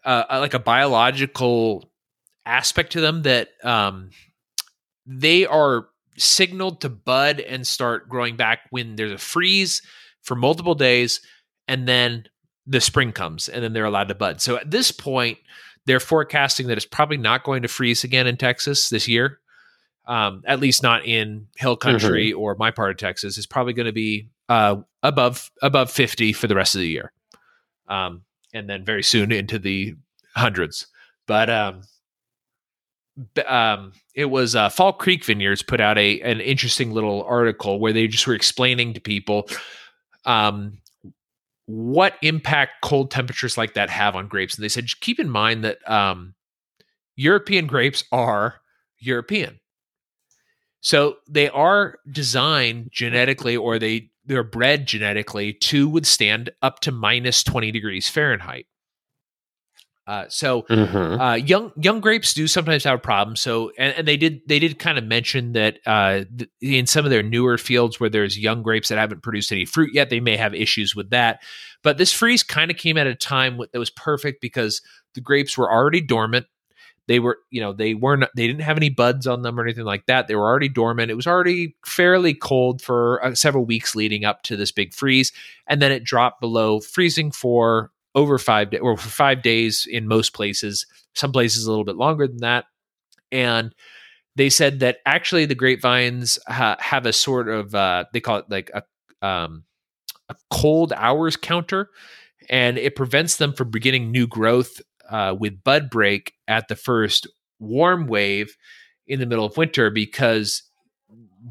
uh, like a biological aspect to them that um, they are signaled to bud and start growing back when there's a freeze for multiple days, and then the spring comes, and then they're allowed to bud. So at this point, they're forecasting that it's probably not going to freeze again in Texas this year. Um, at least not in hill country mm-hmm. or my part of Texas. It's probably going to be uh, above above 50 for the rest of the year um, and then very soon into the hundreds. But um, um, it was uh, Fall Creek Vineyards put out a an interesting little article where they just were explaining to people um, what impact cold temperatures like that have on grapes, and they said keep in mind that um, European grapes are European. So they are designed genetically, or they they're bred genetically to withstand up to minus 20 degrees Fahrenheit. Uh, so mm-hmm. uh, young young grapes do sometimes have a problem. So and, and they did they did kind of mention that uh, th- in some of their newer fields where there's young grapes that haven't produced any fruit yet, they may have issues with that. But this freeze kind of came at a time that was perfect because the grapes were already dormant. They were, you know, they weren't, they didn't have any buds on them or anything like that. They were already dormant. It was already fairly cold for uh, several weeks leading up to this big freeze. And then it dropped below freezing for over five days or for five days in most places, some places a little bit longer than that. And they said that actually the grapevines ha- have a sort of, uh, they call it like a, um, a cold hours counter and it prevents them from beginning new growth uh, with bud break at the first warm wave in the middle of winter because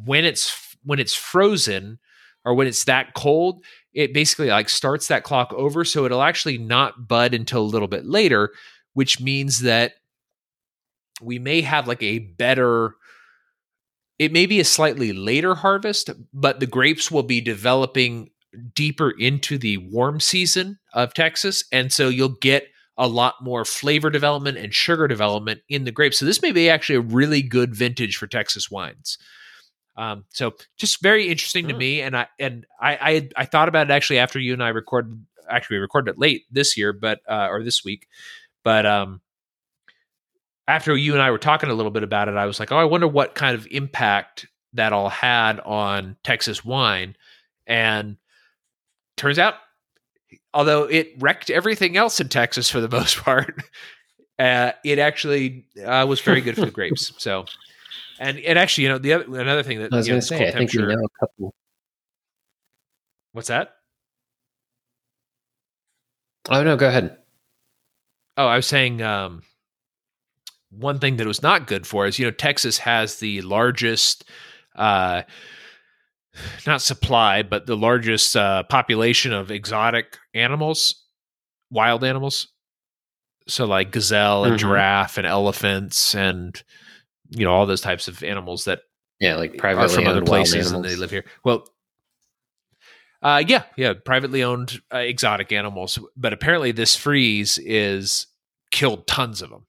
when it's when it's frozen or when it's that cold it basically like starts that clock over. So it'll actually not bud until a little bit later which means that we may have like a better it may be a slightly later harvest but the grapes will be developing deeper into the warm season of Texas. And so you'll get a lot more flavor development and sugar development in the grapes so this may be actually a really good vintage for Texas wines. Um, so just very interesting to me, and I and I, I I thought about it actually after you and I recorded. Actually, we recorded it late this year, but uh, or this week, but um, after you and I were talking a little bit about it, I was like, oh, I wonder what kind of impact that all had on Texas wine, and turns out, although it wrecked everything else in Texas for the most part, uh, it actually uh, was very good for the grapes. So and and actually, you know, the other another thing that I was going to say, I think you know a couple. What's that? Oh no, go ahead. Oh, I was saying um, one thing that was not good for is you know Texas has the largest, uh, not supply, but the largest uh, population of exotic animals, wild animals. So like gazelle and mm-hmm. giraffe and elephants and you know all those types of animals that yeah like privately from other places and they live here well uh, yeah yeah privately owned uh, exotic animals but apparently this freeze is killed tons of them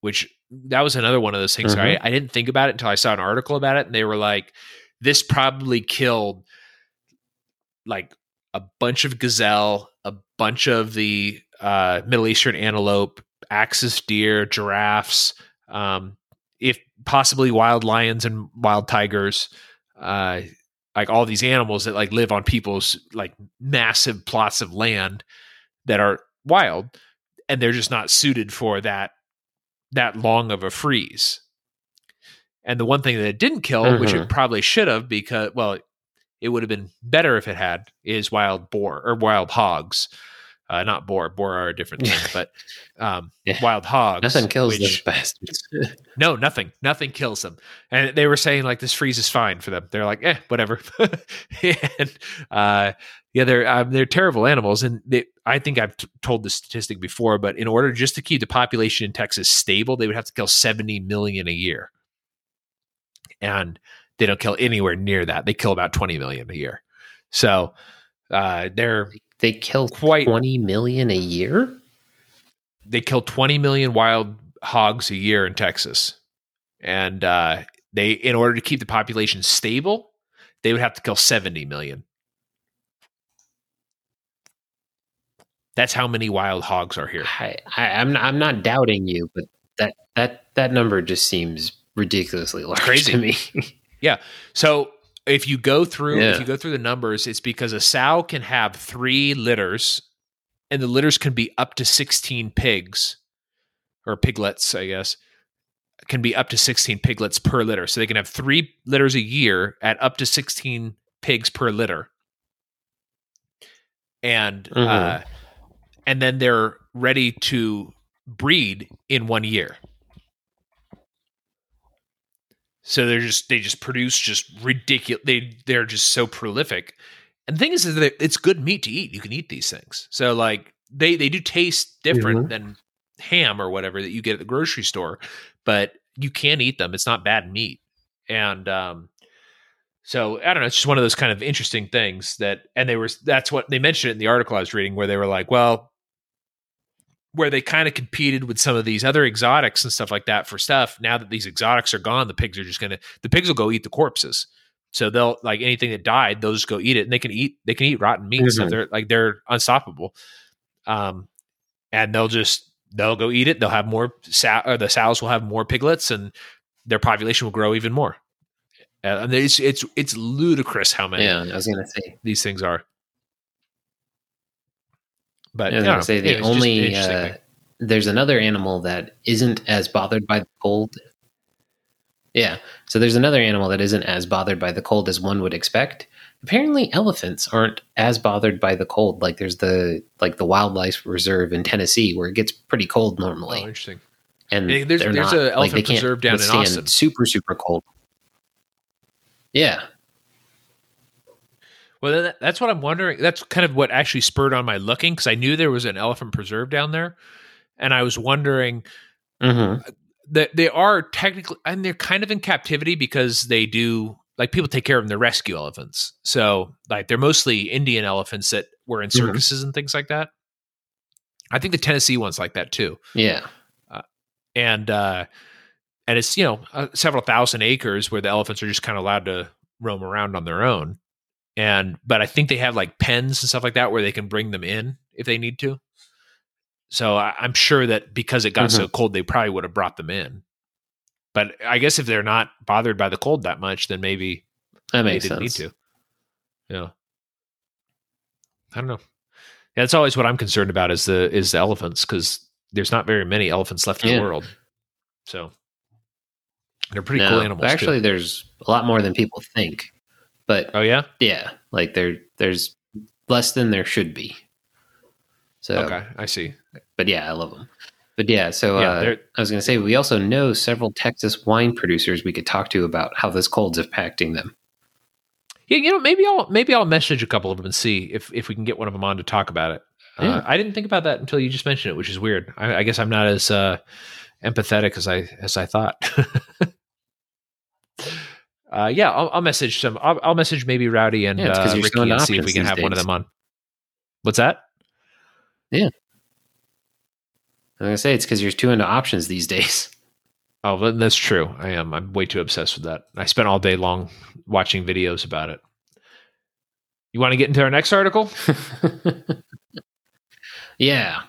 which that was another one of those things mm-hmm. I, I didn't think about it until i saw an article about it and they were like this probably killed like a bunch of gazelle a bunch of the uh, middle eastern antelope axis deer giraffes um, if possibly wild lions and wild tigers, uh, like all these animals that like live on people's like massive plots of land that are wild, and they're just not suited for that that long of a freeze. And the one thing that it didn't kill, mm-hmm. which it mm-hmm. probably should have, because well, it would have been better if it had, is wild boar or wild hogs uh, not boar. Boar are a different thing, but um, yeah. wild hogs. Nothing kills which, those bastards. no, nothing. Nothing kills them. And they were saying like this freeze is fine for them. They're like, eh, whatever. and uh, yeah, they're um, they're terrible animals, and they, I think I've t- told this statistic before, but in order just to keep the population in Texas stable, they would have to kill seventy million a year, and they don't kill anywhere near that. They kill about twenty million a year. So uh, they're they kill quite 20 million a year? They kill 20 million wild hogs a year in Texas. And uh, they in order to keep the population stable, they would have to kill 70 million. That's how many wild hogs are here. I, am not, I'm not doubting you, but that that that number just seems ridiculously large Crazy. to me. yeah. So if you go through yeah. if you go through the numbers, it's because a sow can have three litters, and the litters can be up to sixteen pigs or piglets, I guess. Can be up to sixteen piglets per litter, so they can have three litters a year at up to sixteen pigs per litter, and mm-hmm. uh, and then they're ready to breed in one year. So they're just they just produce just ridiculous. They they're just so prolific. And the thing is, is that it's good meat to eat. You can eat these things. So like they they do taste different mm-hmm. than ham or whatever that you get at the grocery store, but you can eat them. It's not bad meat. And um, so I don't know. It's just one of those kind of interesting things that, and they were that's what they mentioned in the article I was reading where they were like, well, where they kind of competed with some of these other exotics and stuff like that for stuff. Now that these exotics are gone, the pigs are just gonna the pigs will go eat the corpses. So they'll like anything that died, they'll just go eat it, and they can eat they can eat rotten meat. Mm-hmm. So they're like they're unstoppable. Um, and they'll just they'll go eat it. They'll have more sow or the sows will have more piglets, and their population will grow even more. Uh, and it's it's it's ludicrous how many. Yeah, I was gonna say these things are. But I was gonna say the only uh, there's another animal that isn't as bothered by the cold. Yeah, so there's another animal that isn't as bothered by the cold as one would expect. Apparently, elephants aren't as bothered by the cold. Like there's the like the wildlife reserve in Tennessee where it gets pretty cold normally. Oh, interesting. And there's there's an elephant like, reserve down in Austin, super super cold. Yeah. Well, that's what I'm wondering. That's kind of what actually spurred on my looking because I knew there was an elephant preserve down there, and I was wondering mm-hmm. that they are technically and they're kind of in captivity because they do like people take care of them. They're rescue elephants, so like they're mostly Indian elephants that were in mm-hmm. circuses mm-hmm. and things like that. I think the Tennessee one's like that too. Yeah, uh, and uh, and it's you know uh, several thousand acres where the elephants are just kind of allowed to roam around on their own and but i think they have like pens and stuff like that where they can bring them in if they need to so I, am sure that because it got mm-hmm. so cold they probably would have brought them in but i guess if they're not bothered by the cold that much then maybe that makes they didn't sense. need to yeah i don't know yeah, that's always what i'm concerned about is the is the elephants because there's not very many elephants left in yeah. the world so they're pretty no, cool animals. Actually, too. there's a lot more than people think. But oh yeah, yeah, like there there's less than there should be. So okay, I see. But yeah, I love them. But yeah, so yeah, uh, I was going to say we also know several Texas wine producers we could talk to about how this cold's impacting them. Yeah, you know, maybe I'll maybe I'll message a couple of them and see if if we can get one of them on to talk about it. Uh, yeah. Uh, I didn't think about that until you just mentioned it, which is weird. I, I guess I'm not as uh, empathetic as I as I thought. uh, yeah, I'll, I'll, message some. I'll, I'll, message maybe Rowdy and yeah, uh, Ricky and see if we can have days. one of them on. What's that? Yeah, I'm gonna say it's because you're too into options these days. Oh, that's true. I am. I'm way too obsessed with that. I spent all day long watching videos about it. You want to get into our next article? yeah.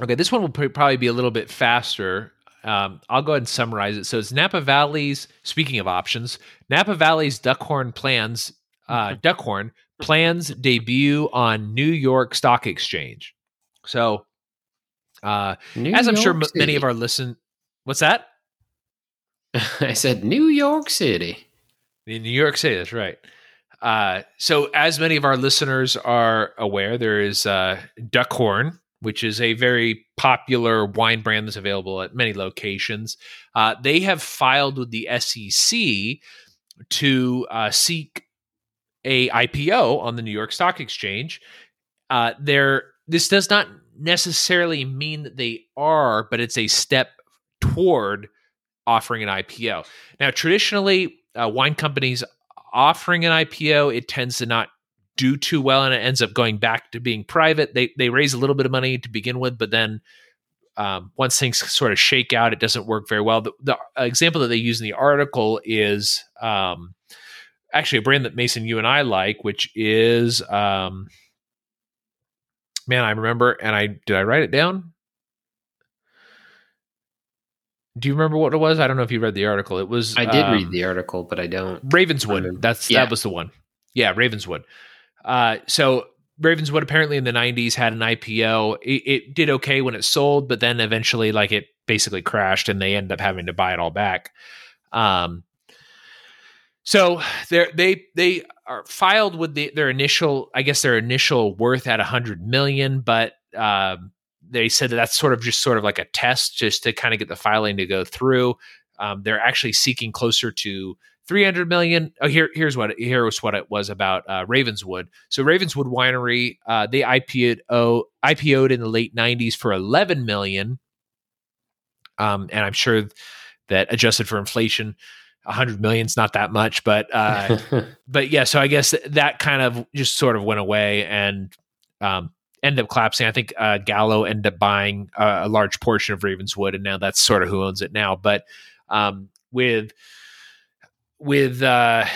Okay, this one will probably be a little bit faster. Um, I'll go ahead and summarize it. So it's Napa Valley's. Speaking of options, Napa Valley's Duckhorn plans. Uh, Duckhorn plans debut on New York Stock Exchange. So, uh, as I'm York sure m- many of our listen, what's that? I said New York City. In New York City, that's right. Uh, so, as many of our listeners are aware, there is uh, Duckhorn, which is a very popular wine brand that's available at many locations. Uh, they have filed with the SEC to uh, seek a IPO on the New York Stock Exchange. Uh, there, this does not necessarily mean that they are, but it's a step toward offering an IPO. Now, traditionally, uh, wine companies offering an IPO, it tends to not do too well and it ends up going back to being private. They they raise a little bit of money to begin with, but then um, once things sort of shake out, it doesn't work very well. The, the example that they use in the article is um, actually a brand that Mason, you and I like, which is um, man, I remember, and I did I write it down. Do you remember what it was? I don't know if you read the article. It was I did read um, the article, but I don't. Ravenswood. That's yeah. that was the one. Yeah, Ravenswood. Uh, so Ravenswood apparently in the 90s had an IPO. It, it, did okay when it sold, but then eventually, like, it basically crashed and they ended up having to buy it all back. Um, so they they they are filed with the, their initial, I guess, their initial worth at a 100 million, but um, they said that that's sort of just sort of like a test, just to kind of get the filing to go through. Um, they're actually seeking closer to 300 million. Oh, here, here's what here's what it was about uh, Ravenswood. So Ravenswood Winery, uh, they IPO'd, oh, IPO'd in the late 90s for 11 million. Um, and I'm sure that adjusted for inflation, 100 million is not that much, but uh, but yeah. So I guess that kind of just sort of went away, and um, ended up collapsing. I think uh, Gallo ended up buying a large portion of Ravenswood, and now that's sort of who owns it now. But um, with with uh,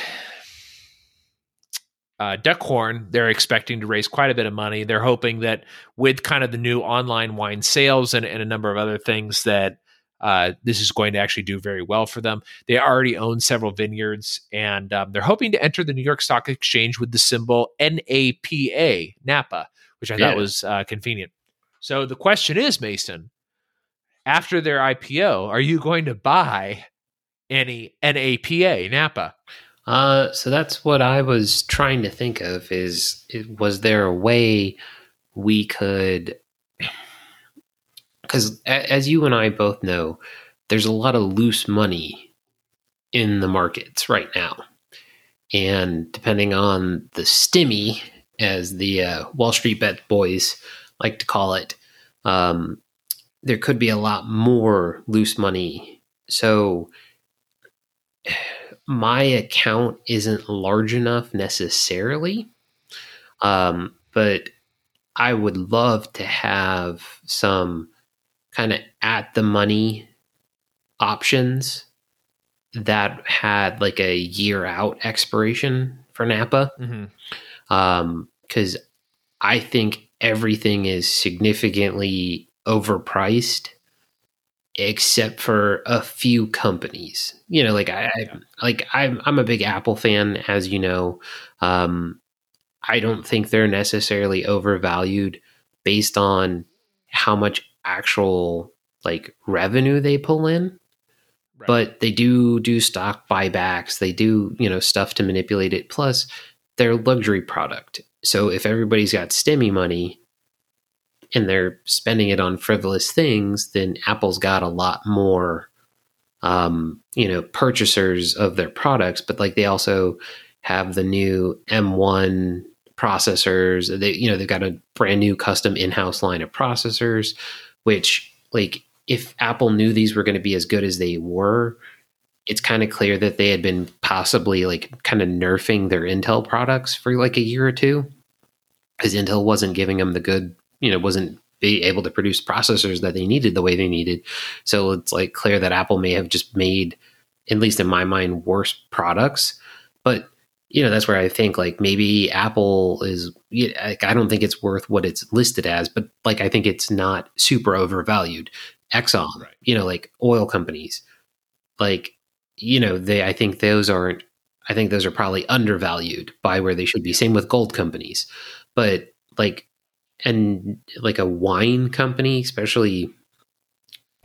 uh, Duckhorn, they're expecting to raise quite a bit of money. They're hoping that with kind of the new online wine sales and, and a number of other things that uh, this is going to actually do very well for them. They already own several vineyards, and um, they're hoping to enter the New York Stock Exchange with the symbol NAPA, Napa, which I yeah. thought was uh, convenient. So the question is, Mason, after their IPO, are you going to buy any NAPA, Napa? Uh, so that's what I was trying to think of. Is was there a way we could? Because as you and I both know, there's a lot of loose money in the markets right now, and depending on the stimmy, as the uh, Wall Street bet boys like to call it, um, there could be a lot more loose money. So my account isn't large enough necessarily, um, but I would love to have some kind of at the money options that had like a year out expiration for Napa. Mm-hmm. Um, cause I think everything is significantly overpriced except for a few companies. You know, like I, I like I'm I'm a big Apple fan, as you know. Um, I don't think they're necessarily overvalued based on how much actual like revenue they pull in. Right. But they do do stock buybacks. They do, you know, stuff to manipulate it. Plus, they're luxury product. So if everybody's got stimmy money, and they're spending it on frivolous things, then Apple's got a lot more, um, you know, purchasers of their products. But like they also have the new M1 processors. They, you know, they've got a brand new custom in-house line of processors, which like if Apple knew these were going to be as good as they were, it's kind of clear that they had been possibly like kind of nerfing their Intel products for like a year or two because Intel wasn't giving them the good you know wasn't be able to produce processors that they needed the way they needed. So it's like clear that Apple may have just made, at least in my mind, worse products. But you know that's where I think like maybe Apple is. Like, I don't think it's worth what it's listed as, but like I think it's not super overvalued. Exxon, right. you know, like oil companies, like you know they. I think those aren't. I think those are probably undervalued by where they should be. Same with gold companies, but like and like a wine company, especially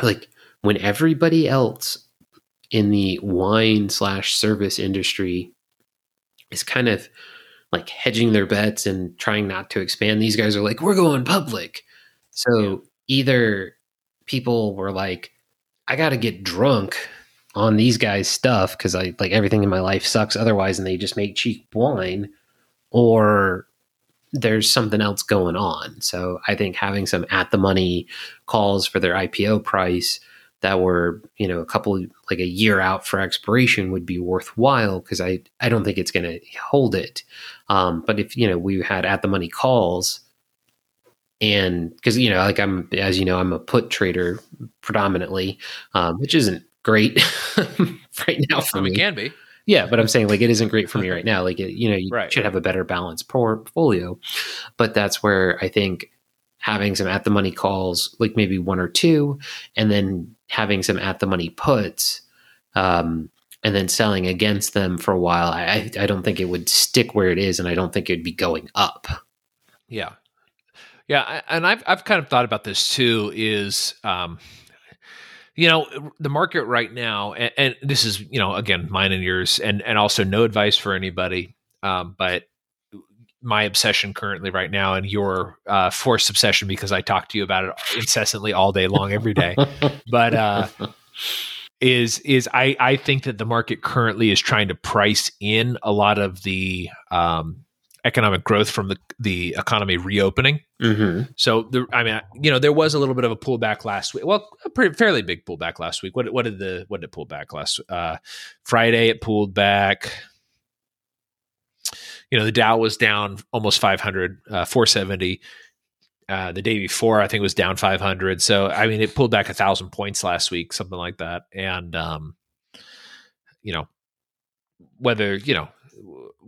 like when everybody else in the wine slash service industry is kind of like hedging their bets and trying not to expand, these guys are like, we're going public. So yeah. either people were like, I got to get drunk on these guys' stuff because I like everything in my life sucks otherwise, and they just make cheap wine, or there's something else going on. So I think having some at the money calls for their IPO price that were, you know, a couple like a year out for expiration would be worthwhile because I I don't think it's going to hold it. Um, but if you know we had at the money calls, and because you know like I'm as you know I'm a put trader predominantly, um, which isn't great right now for me. It can be. Yeah, but I'm saying like it isn't great for me right now. Like it, you know, you right. should have a better balanced portfolio. But that's where I think having some at the money calls, like maybe one or two, and then having some at the money puts, um, and then selling against them for a while, I I don't think it would stick where it is, and I don't think it'd be going up. Yeah, yeah, and I've I've kind of thought about this too. Is um, you know the market right now and, and, this is you know again mine and yours and and also no advice for anybody um, but my obsession currently right now and your uh, forced obsession because i talk to you about it incessantly all day long every day. But uh, is is i i think that the market currently is trying to price in a lot of the um, economic growth from the the economy reopening. Mm-hmm. So the, I mean, you know, there was a little bit of a pullback last week. Well, a pretty, fairly big pullback last week. What what did the what did it pull back last uh, Friday? It pulled back. You know, the Dow was down almost 500, uh, 470. Uh, the day before, I think it was down 500. So, I mean, it pulled back a thousand points last week, something like that. And, um, you know, whether, you know,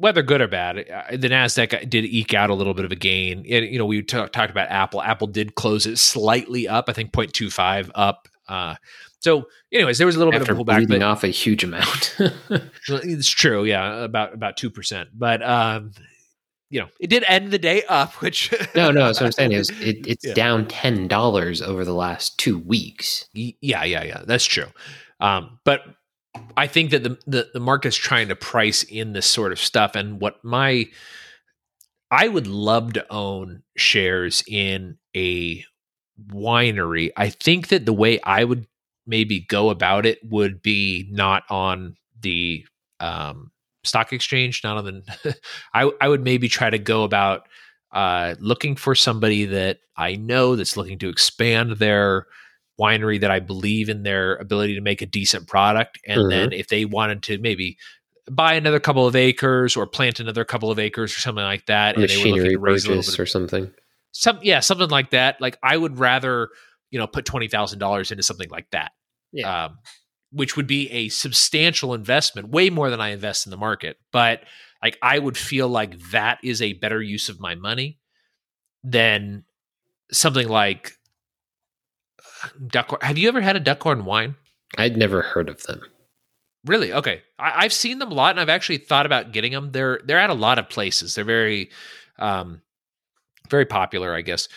whether good or bad, uh, the Nasdaq did eke out a little bit of a gain. It, you know, we t- talked about Apple. Apple did close it slightly up, I think 0.25 up. Uh, so, anyways, there was a little After bit of a pullback, but off a huge amount. it's true, yeah, about about two percent. But um, you know, it did end the day up, which no, no. What I'm saying. Was, it, it's yeah. down ten dollars over the last two weeks. Yeah, yeah, yeah. That's true. Um, but I think that the, the the market's trying to price in this sort of stuff, and what my I would love to own shares in a winery. I think that the way I would maybe go about it would be not on the um, stock exchange, not on the. I I would maybe try to go about uh, looking for somebody that I know that's looking to expand their winery that I believe in their ability to make a decent product, and mm-hmm. then if they wanted to maybe buy another couple of acres or plant another couple of acres or something like that, and they were looking to raise a little bit or something. Some yeah, something like that. Like I would rather you know put twenty thousand dollars into something like that. Yeah. Um, which would be a substantial investment, way more than I invest in the market. But like I would feel like that is a better use of my money than something like duckhorn. Have you ever had a duckhorn wine? I'd never heard of them. Really? Okay. I, have seen them a lot, and I've actually thought about getting them. They're they're at a lot of places. They're very, um, very popular, I guess.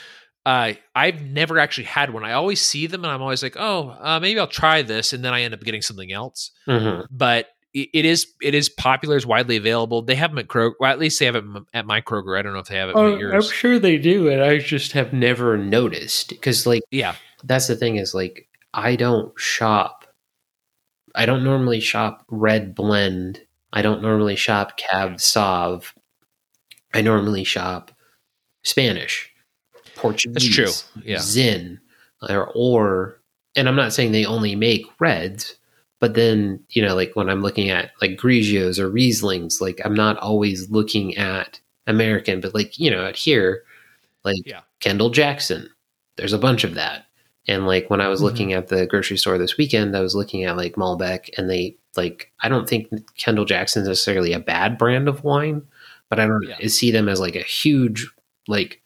Uh, I've never actually had one. I always see them, and I'm always like, oh, uh, maybe I'll try this, and then I end up getting something else. Mm-hmm. But it, it is it is popular, it's widely available. They have them at Kroger. Well, at least they have it at my Kroger. I don't know if they have it. Oh, I'm sure they do, and I just have never noticed because, like, yeah, that's the thing is like I don't shop. I don't normally shop red blend. I don't normally shop Cab Sauv. I normally shop Spanish Portuguese. That's true. Yeah. Zin, or, or, and I'm not saying they only make reds, but then, you know, like when I'm looking at like Grigios or Rieslings, like I'm not always looking at American, but like, you know, at here, like yeah. Kendall Jackson, there's a bunch of that. And like when I was mm-hmm. looking at the grocery store this weekend, I was looking at like Malbec and they like, I don't think Kendall Jackson is necessarily a bad brand of wine, but I don't yeah. see them as like a huge, like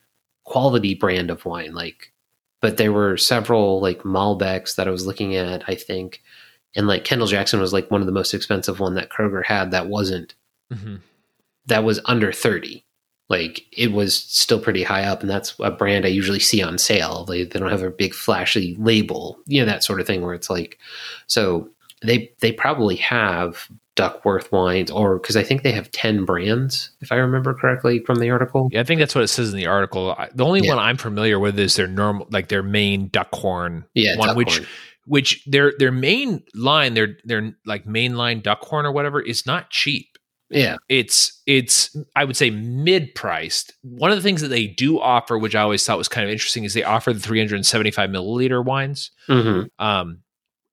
quality brand of wine. Like, but there were several like Malbecs that I was looking at, I think, and like Kendall Jackson was like one of the most expensive one that Kroger had that wasn't mm-hmm. that was under 30. Like it was still pretty high up, and that's a brand I usually see on sale. They they don't have a big flashy label, you know, that sort of thing where it's like so they they probably have Duckworth wines, or because I think they have 10 brands, if I remember correctly from the article. Yeah, I think that's what it says in the article. The only yeah. one I'm familiar with is their normal, like their main Duckhorn yeah, one, Duckhorn. which which their their main line, their their like mainline Duckhorn or whatever, is not cheap. Yeah, it's it's I would say mid priced. One of the things that they do offer, which I always thought was kind of interesting, is they offer the 375 milliliter wines. Mm-hmm. Um,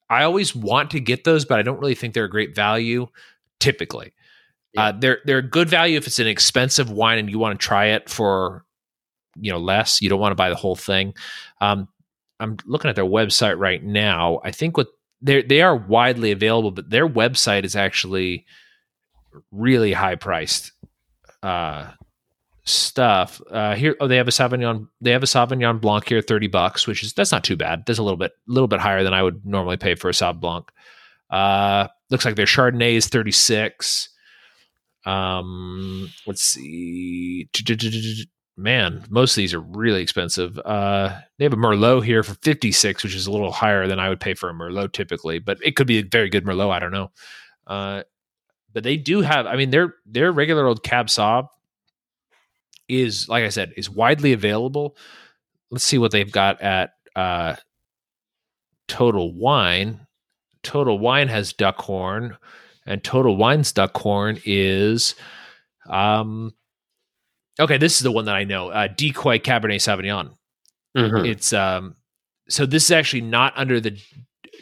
I always want to get those, but I don't really think they're a great value typically. Yeah. Uh, they're they're a good value if it's an expensive wine and you want to try it for you know less. You don't want to buy the whole thing. Um, I'm looking at their website right now. I think what they they are widely available, but their website is actually really high priced. Uh, stuff. Uh, here, oh, they have a Sauvignon. They have a Sauvignon Blanc here, thirty bucks, which is that's not too bad. That's a little bit, little bit higher than I would normally pay for a Sauv Blanc. Uh, looks like their Chardonnay is thirty six. Um, let's see. Man, most of these are really expensive. Uh, they have a Merlot here for fifty six, which is a little higher than I would pay for a Merlot typically, but it could be a very good Merlot. I don't know. Uh, but they do have. I mean, their their regular old Cab Sauv is like I said is widely available. Let's see what they've got at uh, Total Wine. Total Wine has Duckhorn, and Total Wine's Duckhorn is um okay. This is the one that I know. Uh, Decoy Cabernet Sauvignon. Mm-hmm. It's um so this is actually not under the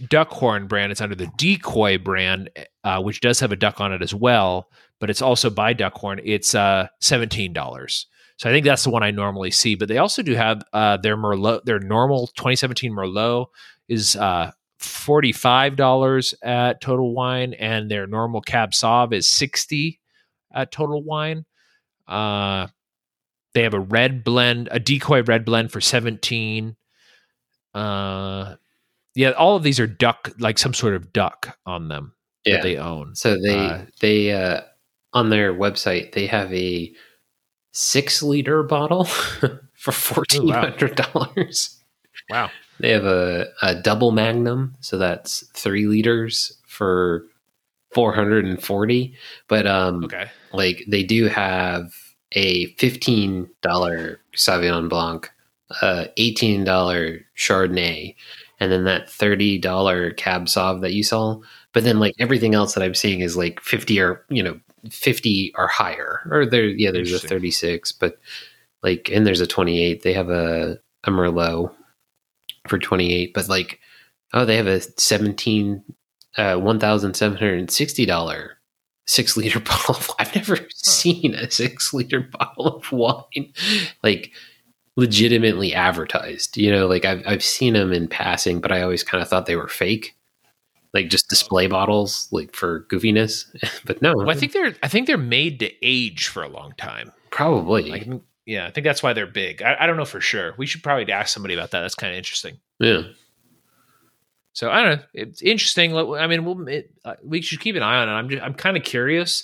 Duckhorn brand. It's under the Decoy brand, uh, which does have a duck on it as well, but it's also by Duckhorn. It's uh seventeen dollars. So I think that's the one I normally see. But they also do have uh, their Merlot, their normal 2017 Merlot is uh, $45 at Total Wine, and their normal Cab Sauv is 60 at Total Wine. Uh, they have a red blend, a decoy red blend for 17. Uh, yeah, all of these are duck, like some sort of duck on them Yeah. that they own. So they Uh, they uh, on their website they have a six liter bottle for fourteen hundred dollars. Wow. They have a, a double magnum, so that's three liters for four hundred and forty. But um, Okay. like they do have a fifteen dollar Sauvignon Blanc, uh, eighteen dollar Chardonnay, and then that thirty dollar Cab Sauv that you saw. But then like everything else that I'm seeing is like fifty or you know fifty or higher, or there yeah there's a thirty six, but like and there's a twenty eight. They have a a Merlot for twenty eight, but like oh they have a seventeen uh one thousand seven hundred and sixty dollar six liter bottle of I've never seen a six liter bottle of wine. Like legitimately advertised. You know, like I've I've seen them in passing, but I always kind of thought they were fake. Like just display bottles, like for goofiness. but no, Well, I think they're I think they're made to age for a long time. probably. Like, yeah, I think that's why they're big. I, I don't know for sure. We should probably ask somebody about that. That's kind of interesting. yeah. So I don't know. It's interesting. I mean, we'll, it, uh, we should keep an eye on it. I'm just, I'm kind of curious.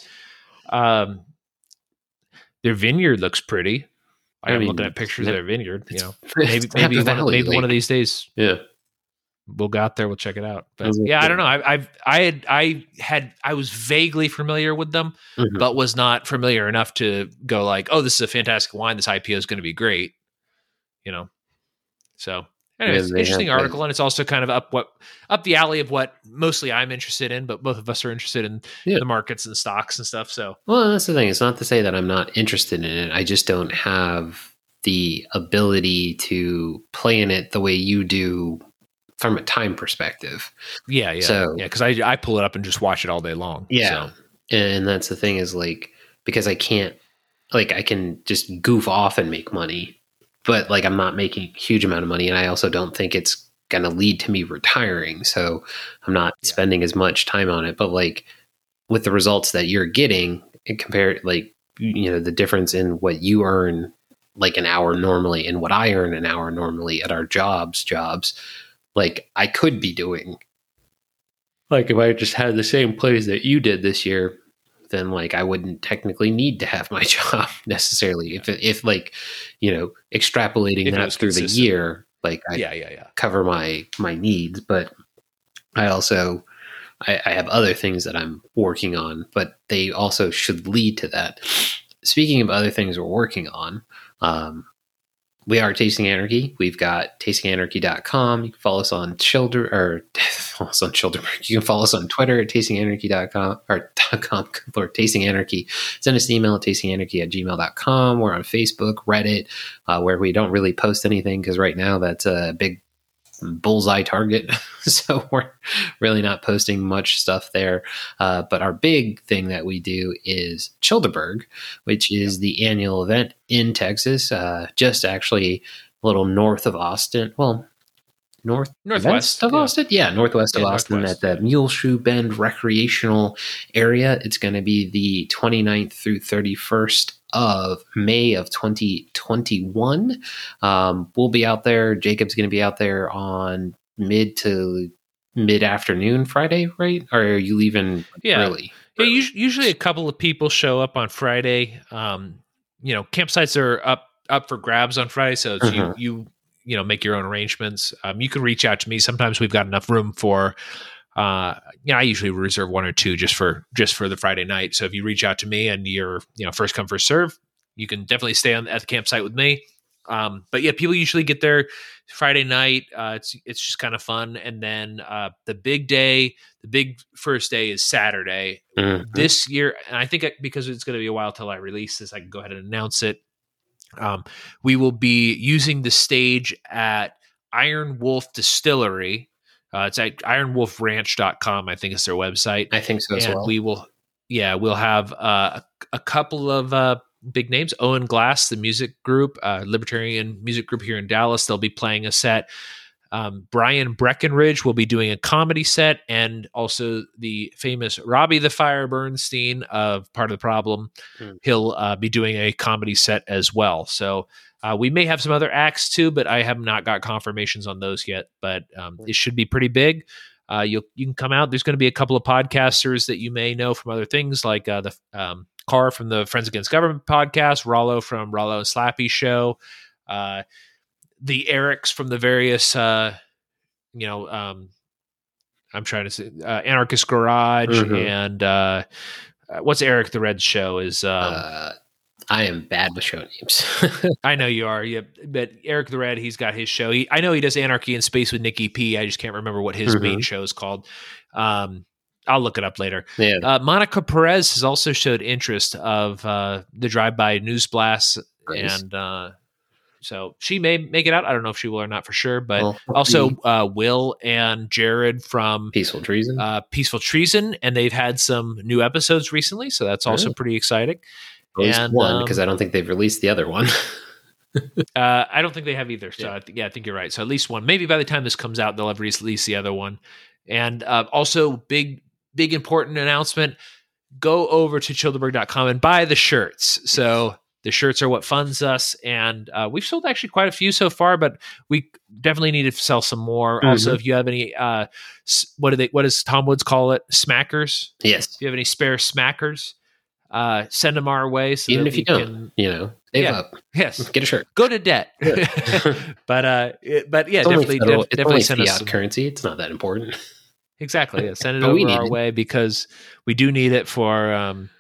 Um, their vineyard looks pretty. I I'm mean, looking at pictures of their vineyard. You know, Maybe maybe maybe one, Valley, maybe one of these days Yeah. we'll go out there. We'll check it out. But like yeah, I don't know. I, I've I had I had I was vaguely familiar with them, Mhm. but was not familiar enough to go like, oh, this is a fantastic wine. This IPO is going to be great. You know. So, anyways, Yeah, they interesting article, and it's also kind of up what up the alley of what mostly I'm interested in, but both of us are interested in Yeah. the markets and stocks and stuff. So, Well, that's the thing. It's not to say that I'm not interested in it. I just don't have the ability to play in it the way you do from a time perspective. yeah, yeah, So- yeah. Because I I pull it up and just watch it all day long. Yeah. So, And that's the thing is like because I can't like I can just goof off and make money, but like I'm not making a huge amount of money and I also don't think it's going to lead to me retiring. So I'm not Yeah. spending as much time on it, but like with the results that you're getting and compare like you know the difference in what you earn like an hour normally and what I earn an hour normally at our jobs jobs like I could be doing like if I just had the same plays that you did this year, then like I wouldn't technically need to have my job necessarily. If if like you know extrapolating If that through the year, like I yeah, yeah, yeah. cover my my needs, but I also I, I have other things that I'm working on, but they also should lead to that. Speaking of other things we're working on, um, we are Tasting Anarchy. We've got tastinganarchy.com. You can follow us on Childer or follow us on Chillderberg. You can follow us on Twitter at tastinganarchy.com or .com or Tasting Anarchy. Send us an email at tastinganarchy at gmail.com. We're on Facebook, Reddit, uh, where we don't really post anything because right now that's a big bullseye target. so we're really not posting much stuff there. Uh, but our big thing that we do is Chillderberg, which is the annual event in Texas, uh, just actually a little north of Austin. Well, north Northwest of yeah. Austin. Yeah, northwest of Austin northwest, at the Muleshoe Bend Recreational Area. It's going to be the 29th through 31st of May of 2021. Um, we'll be out there. Jacob's going to be out there on mid to mid afternoon Friday, right? Or are you leaving Yeah. early? Yeah, us- usually a couple of people show up on Friday. Um, you know, campsites are up up for grabs on Friday, so Mhm. you you you know make your own arrangements. Um, you can reach out to me. Sometimes we've got enough room for. Uh, you know, I usually reserve one or two just for just for the Friday night. So if you reach out to me and you're you know first come first serve, you can definitely stay on at the campsite with me. Um, but yeah, people usually get there Friday night. Uh, it's it's just kind of fun, and then uh, the big day, the big first day is Saturday Mhm. this year, and I think because it's going to be a while till I release this, I can go ahead and announce it. Um, we will be using the stage at Iron Wolf Distillery. Uh, it's at ironwolfranch.com, I think is their website. I think so as well. we will, yeah, we'll have uh, a, a couple of uh, big names. Owen Glass, the music group, uh, libertarian music group here in Dallas, they'll be playing a set. Um, Brian Breckenridge will be doing a comedy set, and also the famous Robbie the Fire Bernstein of Part of the Problem. Mm. He'll uh, be doing a comedy set as well. So uh, we may have some other acts too, but I have not got confirmations on those yet. But um, it should be pretty big. Uh, you you can come out. There's going to be a couple of podcasters that you may know from other things, like uh, the um, Car from the Friends Against Government podcast, Rollo from Rollo and Slappy show, uh, the Erics from the various, uh, you know, um, I'm trying to say, uh, Anarchist Garage mm-hmm. and uh, what's Eric the Red show is. Um, I am bad with show names. I know you are. Yeah, but Eric the Red, he's got his show. He, I know he does Anarchy in Space with Nikki P. I just can't remember what his mm-hmm. main show is called. Um, I'll look it up later. Yeah. Uh, Monica Perez has also showed interest of uh, the drive-by news blasts, nice. and uh, so she may make it out. I don't know if she will or not for sure, but well, also uh, Will and Jared from Peaceful Treason, uh, Peaceful Treason, and they've had some new episodes recently, so that's also pretty exciting. At least and, one, because um, I don't think they've released the other one. uh, I don't think they have either. So yeah. I th- yeah, I think you're right. So at least one. Maybe by the time this comes out, they'll have released the other one. And uh, also, big, big important announcement: go over to chillderberg.com and buy the shirts. So the shirts are what funds us, and uh, we've sold actually quite a few so far, but we definitely need to sell some more. Mm-hmm. Also, if you have any, uh, what do they? What does Tom Woods call it? Smackers. Yes. If you have any spare smackers uh, send them our way. So Even if you don't, you know, save yeah, up. Yes, get a shirt. Go to debt. but uh, it, but yeah, it's definitely, federal, def- definitely send us some. currency. It's not that important. Exactly. Yeah, send it over our it. way because we do need it for um,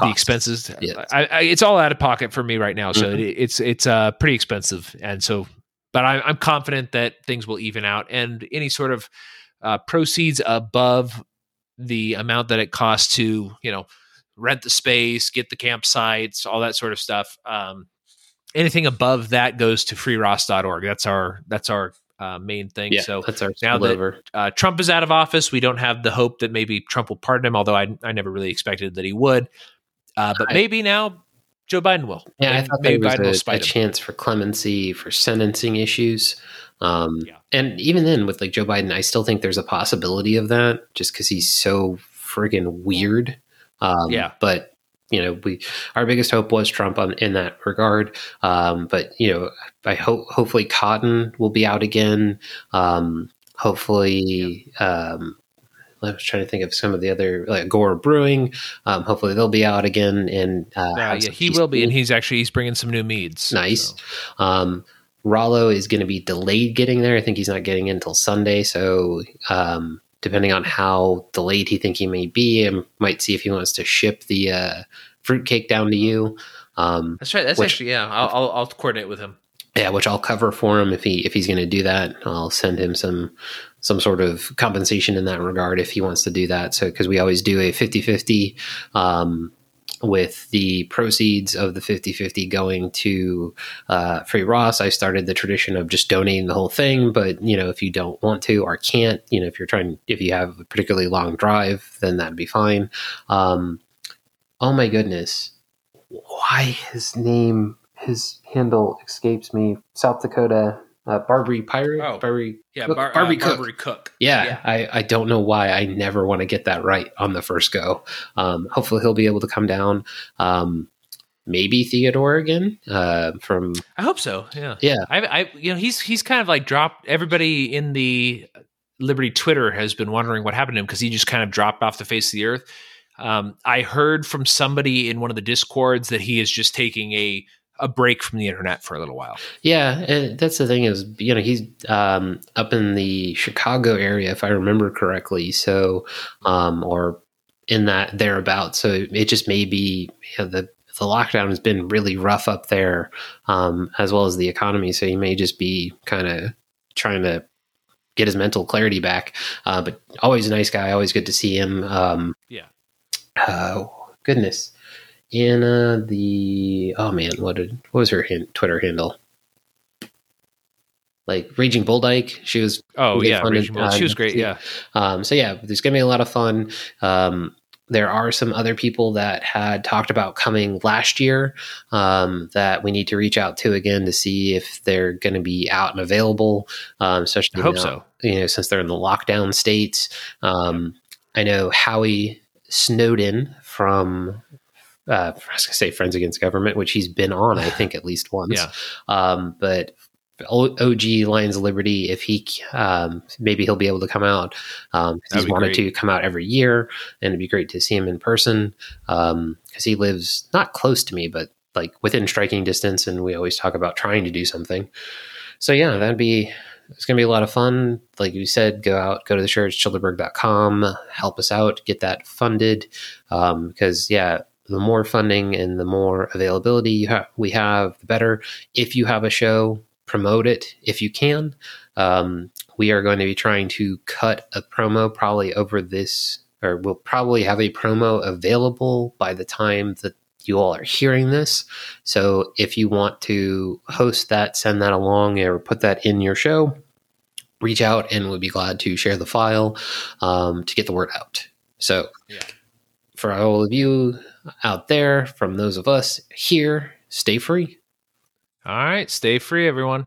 the expenses. Yes. I, I, it's all out of pocket for me right now, so mm-hmm. it, it's it's uh, pretty expensive, and so. But I, I'm confident that things will even out, and any sort of uh, proceeds above the amount that it costs to, you know, rent the space, get the campsites, all that sort of stuff. Um, anything above that goes to freeross.org. That's our that's our uh, main thing. Yeah, so that's our now that uh, Trump is out of office, we don't have the hope that maybe Trump will pardon him. Although I I never really expected that he would. Uh, but I, maybe now Joe Biden will. Yeah, maybe, I thought maybe Biden was a, a chance for clemency for sentencing issues. Um, yeah. And even then, with like Joe Biden, I still think there's a possibility of that, just because he's so friggin' weird. Um, yeah. But you know, we our biggest hope was Trump on, in that regard. Um, but you know, I hope hopefully Cotton will be out again. Um, hopefully, um, I was trying to think of some of the other like Gore Brewing. Um, hopefully, they'll be out again. And uh, yeah, yeah he will be, and he's actually he's bringing some new meads. Nice. So. Um, Rollo is going to be delayed getting there. I think he's not getting in until Sunday. So um, depending on how delayed he think he may be, I might see if he wants to ship the uh, fruitcake down to you. Um, That's right. That's which, actually yeah. I'll, I'll, I'll coordinate with him. Yeah, which I'll cover for him if he if he's going to do that. I'll send him some some sort of compensation in that regard if he wants to do that. So because we always do a 50-50 um, with the proceeds of the 50-50 going to uh, Free Ross, I started the tradition of just donating the whole thing. But you know, if you don't want to or can't, you know, if you're trying, if you have a particularly long drive, then that'd be fine. Um, oh my goodness, why his name, his handle escapes me. South Dakota uh, Barbary Pirate, oh, Barbary, yeah, Bar- Barbary, uh, Cook. Barbary Cook. Yeah, yeah, I, I don't know why I never want to get that right on the first go. Um, hopefully, he'll be able to come down. Um, maybe Theodore again uh, from. I hope so. Yeah, yeah. I, I, you know, he's he's kind of like dropped. Everybody in the Liberty Twitter has been wondering what happened to him because he just kind of dropped off the face of the earth. Um, I heard from somebody in one of the discords that he is just taking a a break from the internet for a little while. Yeah, and that's the thing is, you know, he's um, up in the Chicago area, if I remember correctly. So, um, or in that thereabouts. So it just may be you know, the the lockdown has been really rough up there, um, as well as the economy. So he may just be kind of trying to get his mental clarity back. Uh, but always a nice guy. Always good to see him. Um, yeah. Oh goodness. Anna the oh man, what did what was her hand, Twitter handle? Like Raging Bull Dyke, she was oh yeah, Raging Bull. She was great. Yeah. Um, so yeah, there's gonna be a lot of fun. Um, there are some other people that had talked about coming last year um, that we need to reach out to again to see if they're going to be out and available. Um, especially I hope now, so. You know, since they're in the lockdown states. Um, I know Howie Snowden from. Uh, I was to say Friends Against Government, which he's been on, I think, at least once. Yeah. Um, but OG Lions of Liberty, if he um, maybe he'll be able to come out. Um, he's wanted great. to come out every year, and it'd be great to see him in person because he lives not close to me, but like within striking distance. And we always talk about trying to do something. So yeah, that'd be it's gonna be a lot of fun. Like you said, go out, go to the church, chillderberg.com, help us out, get that funded. Um, because yeah, the more funding and the more availability you ha- we have, the better. If you have a show, promote it if you can. Um, we are going to be trying to cut a promo probably over this, or we'll probably have a promo available by the time that you all are hearing this. So if you want to host that, send that along, or put that in your show, reach out and we'll be glad to share the file um, to get the word out. So Yeah. for all of you out there, from those of us here, stay free. All right. Stay free, everyone.